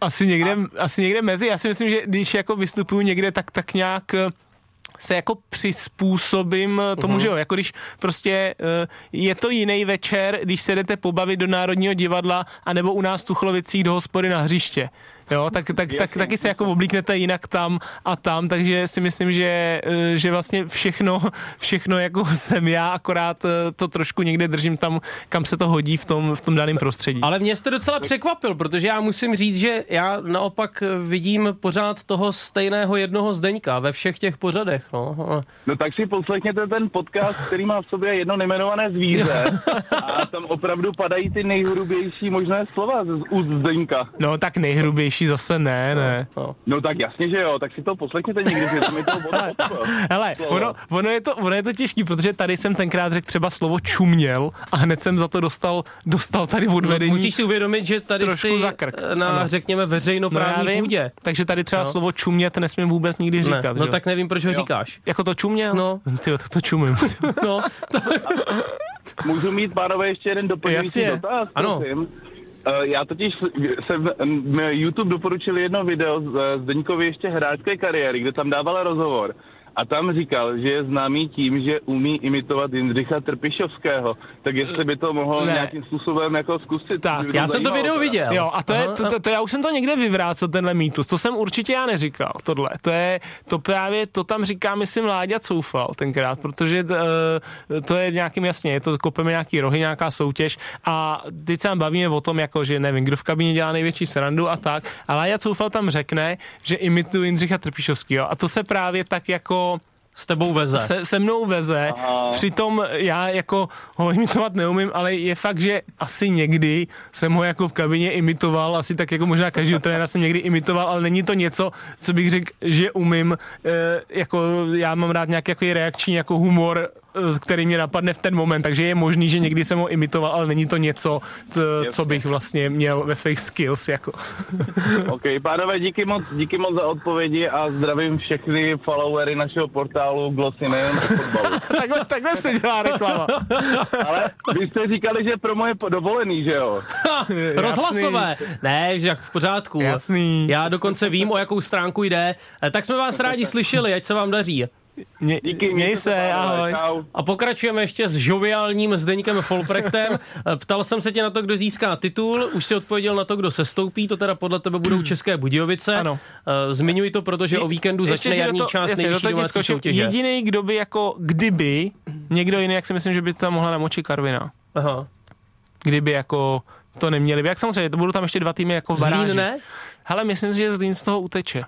asi, někde, asi někde mezi. Já si myslím, že když jako vystupuju někde, tak, tak nějak eh, se jako přizpůsobím eh, tomu, že jo, jako když prostě eh, je to jiný večer, když se jdete pobavit do Národního divadla anebo u nás v Tuchlovicích do hospody na hřiště. Jo, tak, tak, tak, taky se jako oblíknete jinak tam a tam, takže si myslím, že, eh, že vlastně všechno, všechno jako jsem já, akorát eh, to trošku někde držím tam, kam se to hodí v tom, v tom daném prostředí. Ale mě jste docela překvapil, protože já musím říct, že já naopak vidím pořád toho stejného jednoho Zdeňka ve všech těch pořadech. No. No tak si poslechněte ten podcast, který má v sobě jedno nejmenované zvíře a tam opravdu padají ty nejhrubější možné slova z úst Zdeňka. No tak nejhrubější zase ne, ne. No. No tak jasně, že jo, tak si to poslechněte někdy, že to mi to ono Hele, ono, ono, je to, ono je to těžký, protože tady jsem tenkrát řekl třeba slovo čuměl a hned jsem za to dostal, dostal tady odvedení. Musíš si uvědomit, že tady trošku si za krk. na, Ano. řekněme, No veřejnoprávní vím, půdě. takže tady třeba No. slovo čumět nesmím vůbec nikdy Ne, říkat. no že jo? tak nevím, proč ho Jo. říkáš. Jako to čuměl? No. Ty to, to čumím. No, Můžu mít, pánové, ještě jeden doplňující Jasně. dotaz? Ano. prosím? Eh, Já totiž jsem YouTube doporučil jedno video z Zdeňkovi ještě hráčské kariéry, kde tam dával rozhovor. A tam říkal, že je známý tím, že umí imitovat Jindřicha Trpišovského. Tak jestli by to mohl Ne. nějakým způsobem jako zkusit. Tak, já jsem to video teda. viděl. Jo, a to, je, Aha, to, to, to, já už jsem to někde vyvrácel, tenhle mýtus. To jsem určitě já neříkal, tohle. To je, to právě, to tam říká, myslím, Láďa Coufal tenkrát, protože uh, to je nějakým jasně, je to kopeme nějaký rohy, nějaká soutěž a teď se bavíme o tom, jako, že nevím, kdo v kabině dělá největší srandu a tak, a Láďa Coufal tam řekne, že imituje Jindřicha Trpišovského a to se právě tak jako S tebou veze. se, se mnou veze. Přitom já jako ho imitovat neumím, ale je fakt, že asi někdy jsem ho jako v kabině imitoval, asi tak jako možná každý trenéra jsem někdy imitoval, ale není to něco, co bych řekl, že umím. E, jako já mám rád nějaký jako reakční jako humor, který mě napadne v ten moment, takže je možný, že někdy jsem ho imitoval, ale není to něco, c, co bych vlastně měl ve svých skills. Jako. OK, pánové, díky moc, díky moc za odpovědi a zdravím všechny followery našeho portálu Glossy nejen takhle, takhle se dělá reklama. Ale vy jste říkali, že pro moje dovolený, že jo? Rozhlasové. Ne, že jak v pořádku. Jasný. Já dokonce vím, o jakou stránku jde. Eh, Tak jsme vás rádi slyšeli, ať se vám daří. Mě, Díky, měj se, ahoj. Čau. A pokračujeme ještě s žoviálním Zdeňkem Folprechtem. Ptal jsem se tě na to, kdo získá titul, už si odpověděl na to, kdo se stoupí, to teda podle tebe budou České Budějovice. Ano. Eh, Zmiňuji to, protože o víkendu začne jarní to- část nejvyšší domácí soutěže. Jediný, kdo by jako, kdyby, někdo jiný, jak si myslím, že by tam mohla namočit Karvina. Aha. Kdyby jako to neměli. by. Jak samozřejmě, to budou tam ještě dva týmy jako v baráži. Zlín ne? Hele, myslím si, že Zlín z toho uteče.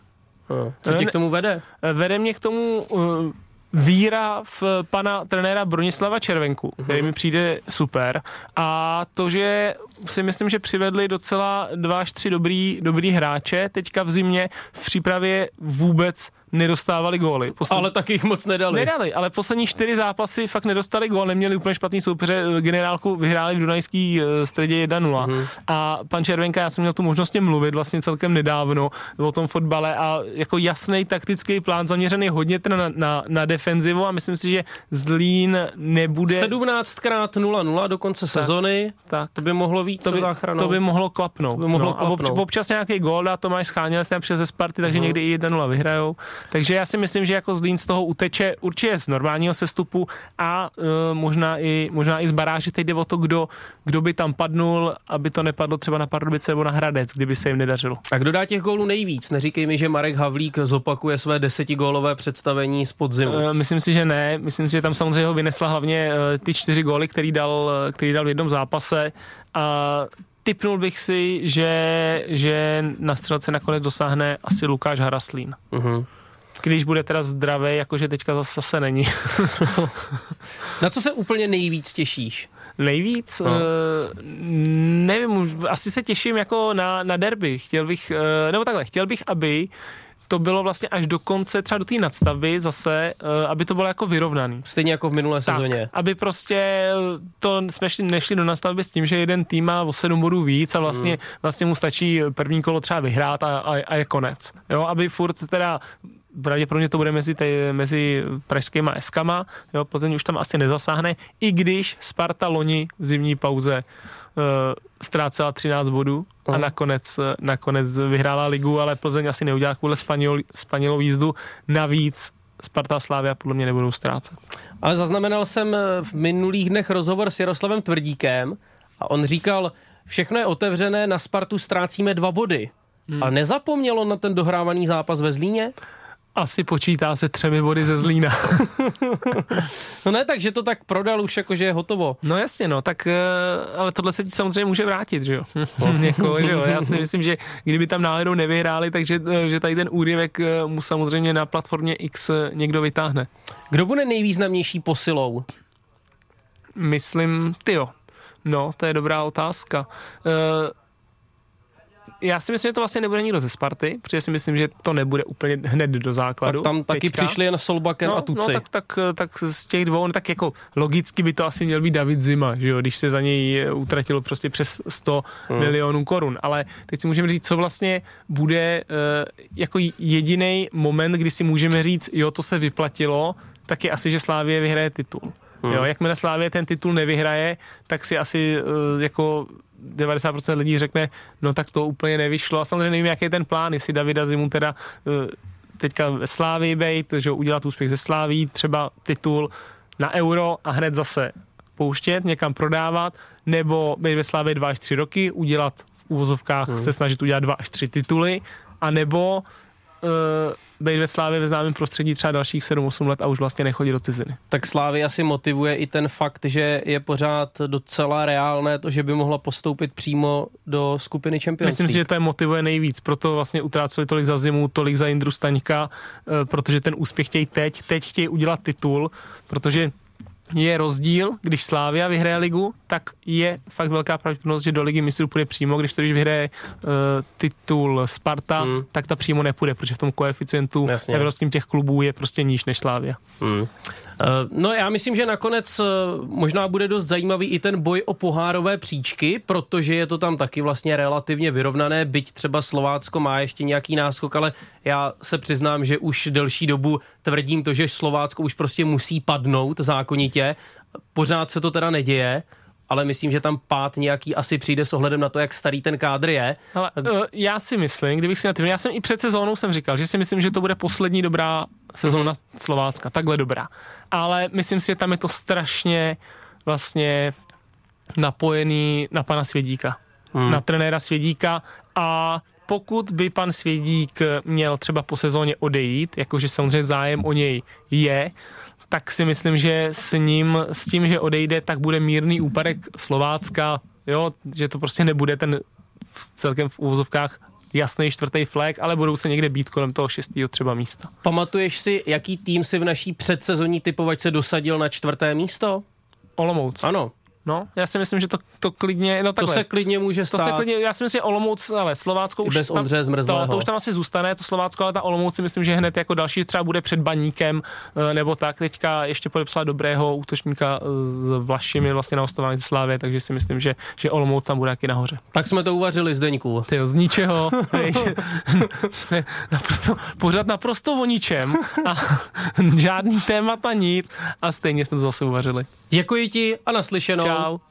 Hm, Co tě k tomu vede? Eh, Vede mě k tomu uh, víra v pana trenéra Bronislava Červenku, který mi přijde super. A to, že si myslím, že přivedli docela dva až tři dobrý, dobrý hráče teďka v zimě v přípravě vůbec nedostávali góly. Posled... Ale taky jich moc nedali. Nedali, ale poslední čtyři zápasy fakt nedostali gól, neměli úplně špatný soupeře, generálku vyhráli v Dunajský eh, středě 1-0. Mm. A pan Červenka, já jsem měl tu možnost mluvit vlastně celkem nedávno o tom fotbale a jako jasný taktický plán zaměřený hodně teda na, na, na defenzivu a myslím si, že Zlín nebude... 17krát 0-0 do konce sezony, tak. to by mohlo víc to by, záchranou. To by mohlo klapnout. To by mohlo no, klapnout. A občas nějaký gól a Tomáš Scháněl se přes ze Sparty, takže mm. někdy i 1-0 vyhrajou. Takže já si myslím, že jako Zlín z toho uteče určitě z normálního sestupu a uh, možná, i, možná i z baráže. Teď jde o to, kdo, kdo by tam padnul, aby to nepadlo třeba na Pardubice nebo na Hradec, kdyby se jim nedařilo. A kdo dá těch gólů nejvíc? Neříkej mi, že Marek Havlík zopakuje své desetigólové představení z podzimu. Uh, myslím si, že ne. Myslím si, že tam samozřejmě ho vynesla hlavně uh, ty čtyři góly, který dal, který dal v jednom zápase. A typnul bych si, že, že na střelce nakonec dosáhne asi Lukáš Haraslín. Uh-huh. Když bude teda zdravý, jakože teďka zase, není. Na co se úplně nejvíc těšíš? Nejvíc? No. Uh, nevím, asi se těším jako na, na derby. Chtěl bych, uh, nebo takhle, chtěl bych, aby to bylo vlastně až do konce, třeba do té nadstavby zase, uh, aby to bylo jako vyrovnaný. Stejně jako v minulé tak, sezóně. aby prostě to jsme šli, nešli do nastavby s tím, že jeden tým má o 7 bodů víc a vlastně, mm. vlastně mu stačí první kolo třeba vyhrát a, a, a je konec. Jo, aby furt teda pravděpodobně to bude mezi, tej, mezi pražskýma eskama, jo, Plzeň už tam asi nezasáhne, i když Sparta loni v zimní pauze uh, ztrácela 13 bodů a nakonec, nakonec vyhrála ligu, ale Plzeň asi neudělá kvůli Spanilou jízdu. Navíc Sparta a Slávia podle mě nebudou ztrácet. Ale zaznamenal jsem v minulých dnech rozhovor s Jaroslavem Tvrdíkem a on říkal, všechno je otevřené, na Spartu ztrácíme dva body. Hmm. A nezapomnělo na ten dohrávaný zápas ve Zlíně? Asi počítá se třemi body ze Zlína. no ne, takže to tak prodal už jako, že je hotovo. No jasně, no, tak, eh, ale tohle se ti samozřejmě může vrátit, že jo? jako, že jo? Já si myslím, že kdyby tam náhodou nevyhráli, takže eh, že tady ten úryvek eh, mu samozřejmě na platformě X někdo vytáhne. Kdo bude nejvýznamnější posilou? Myslím, ty jo. No, to je dobrá otázka. Uh, já si myslím, že to vlastně nebude nikdo ze Sparty, protože si myslím, že to nebude úplně hned do základu. Tak tam taky teďka. přišli jen Solbaken no, a Tuci. No, tak, tak, tak, z těch dvou, no, tak jako logicky by to asi měl být David Zima, že jo, když se za něj utratilo prostě přes 100 hmm. milionů korun. Ale teď si můžeme říct, co vlastně bude uh, jako jediný moment, kdy si můžeme říct, jo, to se vyplatilo, tak je asi, že Slávě vyhraje titul. Hmm. Jo, jakmile Slávě ten titul nevyhraje, tak si asi uh, jako 90% lidí řekne, no tak to úplně nevyšlo. A samozřejmě nevím, jaký je ten plán, jestli Davida Zimu teda eh, teďka ve Slávii bejt, že udělat úspěch ze Sláví, třeba titul na euro a hned zase pouštět, někam prodávat, nebo být ve Slávě dva až tři roky, udělat v úvozovkách, hmm. se snažit udělat dva až tři tituly, a nebo uh, být ve Slávě ve známém prostředí třeba dalších 7-8 let a už vlastně nechodit do ciziny. Tak Slávy asi motivuje i ten fakt, že je pořád docela reálné to, že by mohla postoupit přímo do skupiny Champions Myslím si, že to je motivuje nejvíc, proto vlastně utráceli tolik za zimu, tolik za Indru Staňka, uh, protože ten úspěch chtějí teď, teď chtějí udělat titul, protože je rozdíl, když Slávia vyhraje ligu, tak je fakt velká pravděpodobnost, že do ligy mistrů půjde přímo, když to když vyhraje uh, titul Sparta, mm. tak ta přímo nepůjde, protože v tom koeficientu evropským těch klubů je prostě níž než Slávia. Mm. Eh, no já myslím, že nakonec eh, možná bude dost zajímavý i ten boj o pohárové příčky, protože je to tam taky vlastně relativně vyrovnané, byť třeba Slovácko má ještě nějaký náskok, ale já se přiznám, že už delší dobu tvrdím to, že Slovácko už prostě musí padnout zákonitě. Pořád se to teda neděje, ale myslím, že tam pát nějaký asi přijde s ohledem na to, jak starý ten kádr je. Ale, uh, já si myslím, kdybych si na tím, já jsem i před sezónou jsem říkal, že si myslím, že to bude poslední dobrá sezóna. Slovácka, takhle dobrá. Ale myslím si, že tam je to strašně vlastně napojený na pana Svědíka, mm. na trenéra Svědíka a pokud by pan Svědík měl třeba po sezóně odejít, jakože samozřejmě zájem o něj je, tak si myslím, že s ním, s tím, že odejde, tak bude mírný úpadek Slovácka, jo, že to prostě nebude ten v celkem v úvozovkách jasný čtvrtý flag, ale budou se někde být kolem toho šestého třeba místa. Pamatuješ si, jaký tým si v naší předsezonní typovačce dosadil na čtvrté místo? Olomouc. Ano. No, já si myslím, že to, to klidně, no To takhle. se klidně může stát. To se klidně, já si myslím, že Olomouc, ale Slovácko už bez tam, Ondřeje Zmrzlého. to, to, už tam asi zůstane, to Slovácko, ale ta Olomouc si myslím, že hned jako další třeba bude před baníkem, eh, nebo tak. Teďka ještě podepsala dobrého útočníka s Vlašimi vlastně na hostování Slávě, takže si myslím, že, že Olomouc tam bude taky nahoře. Tak jsme to uvařili Zdeňku. Ty z ničeho. jsme naprosto, pořád naprosto o ničem a žádný témata nic a stejně jsme to zase uvařili. Děkuji ti a naslyšenou. Čau. Ciao.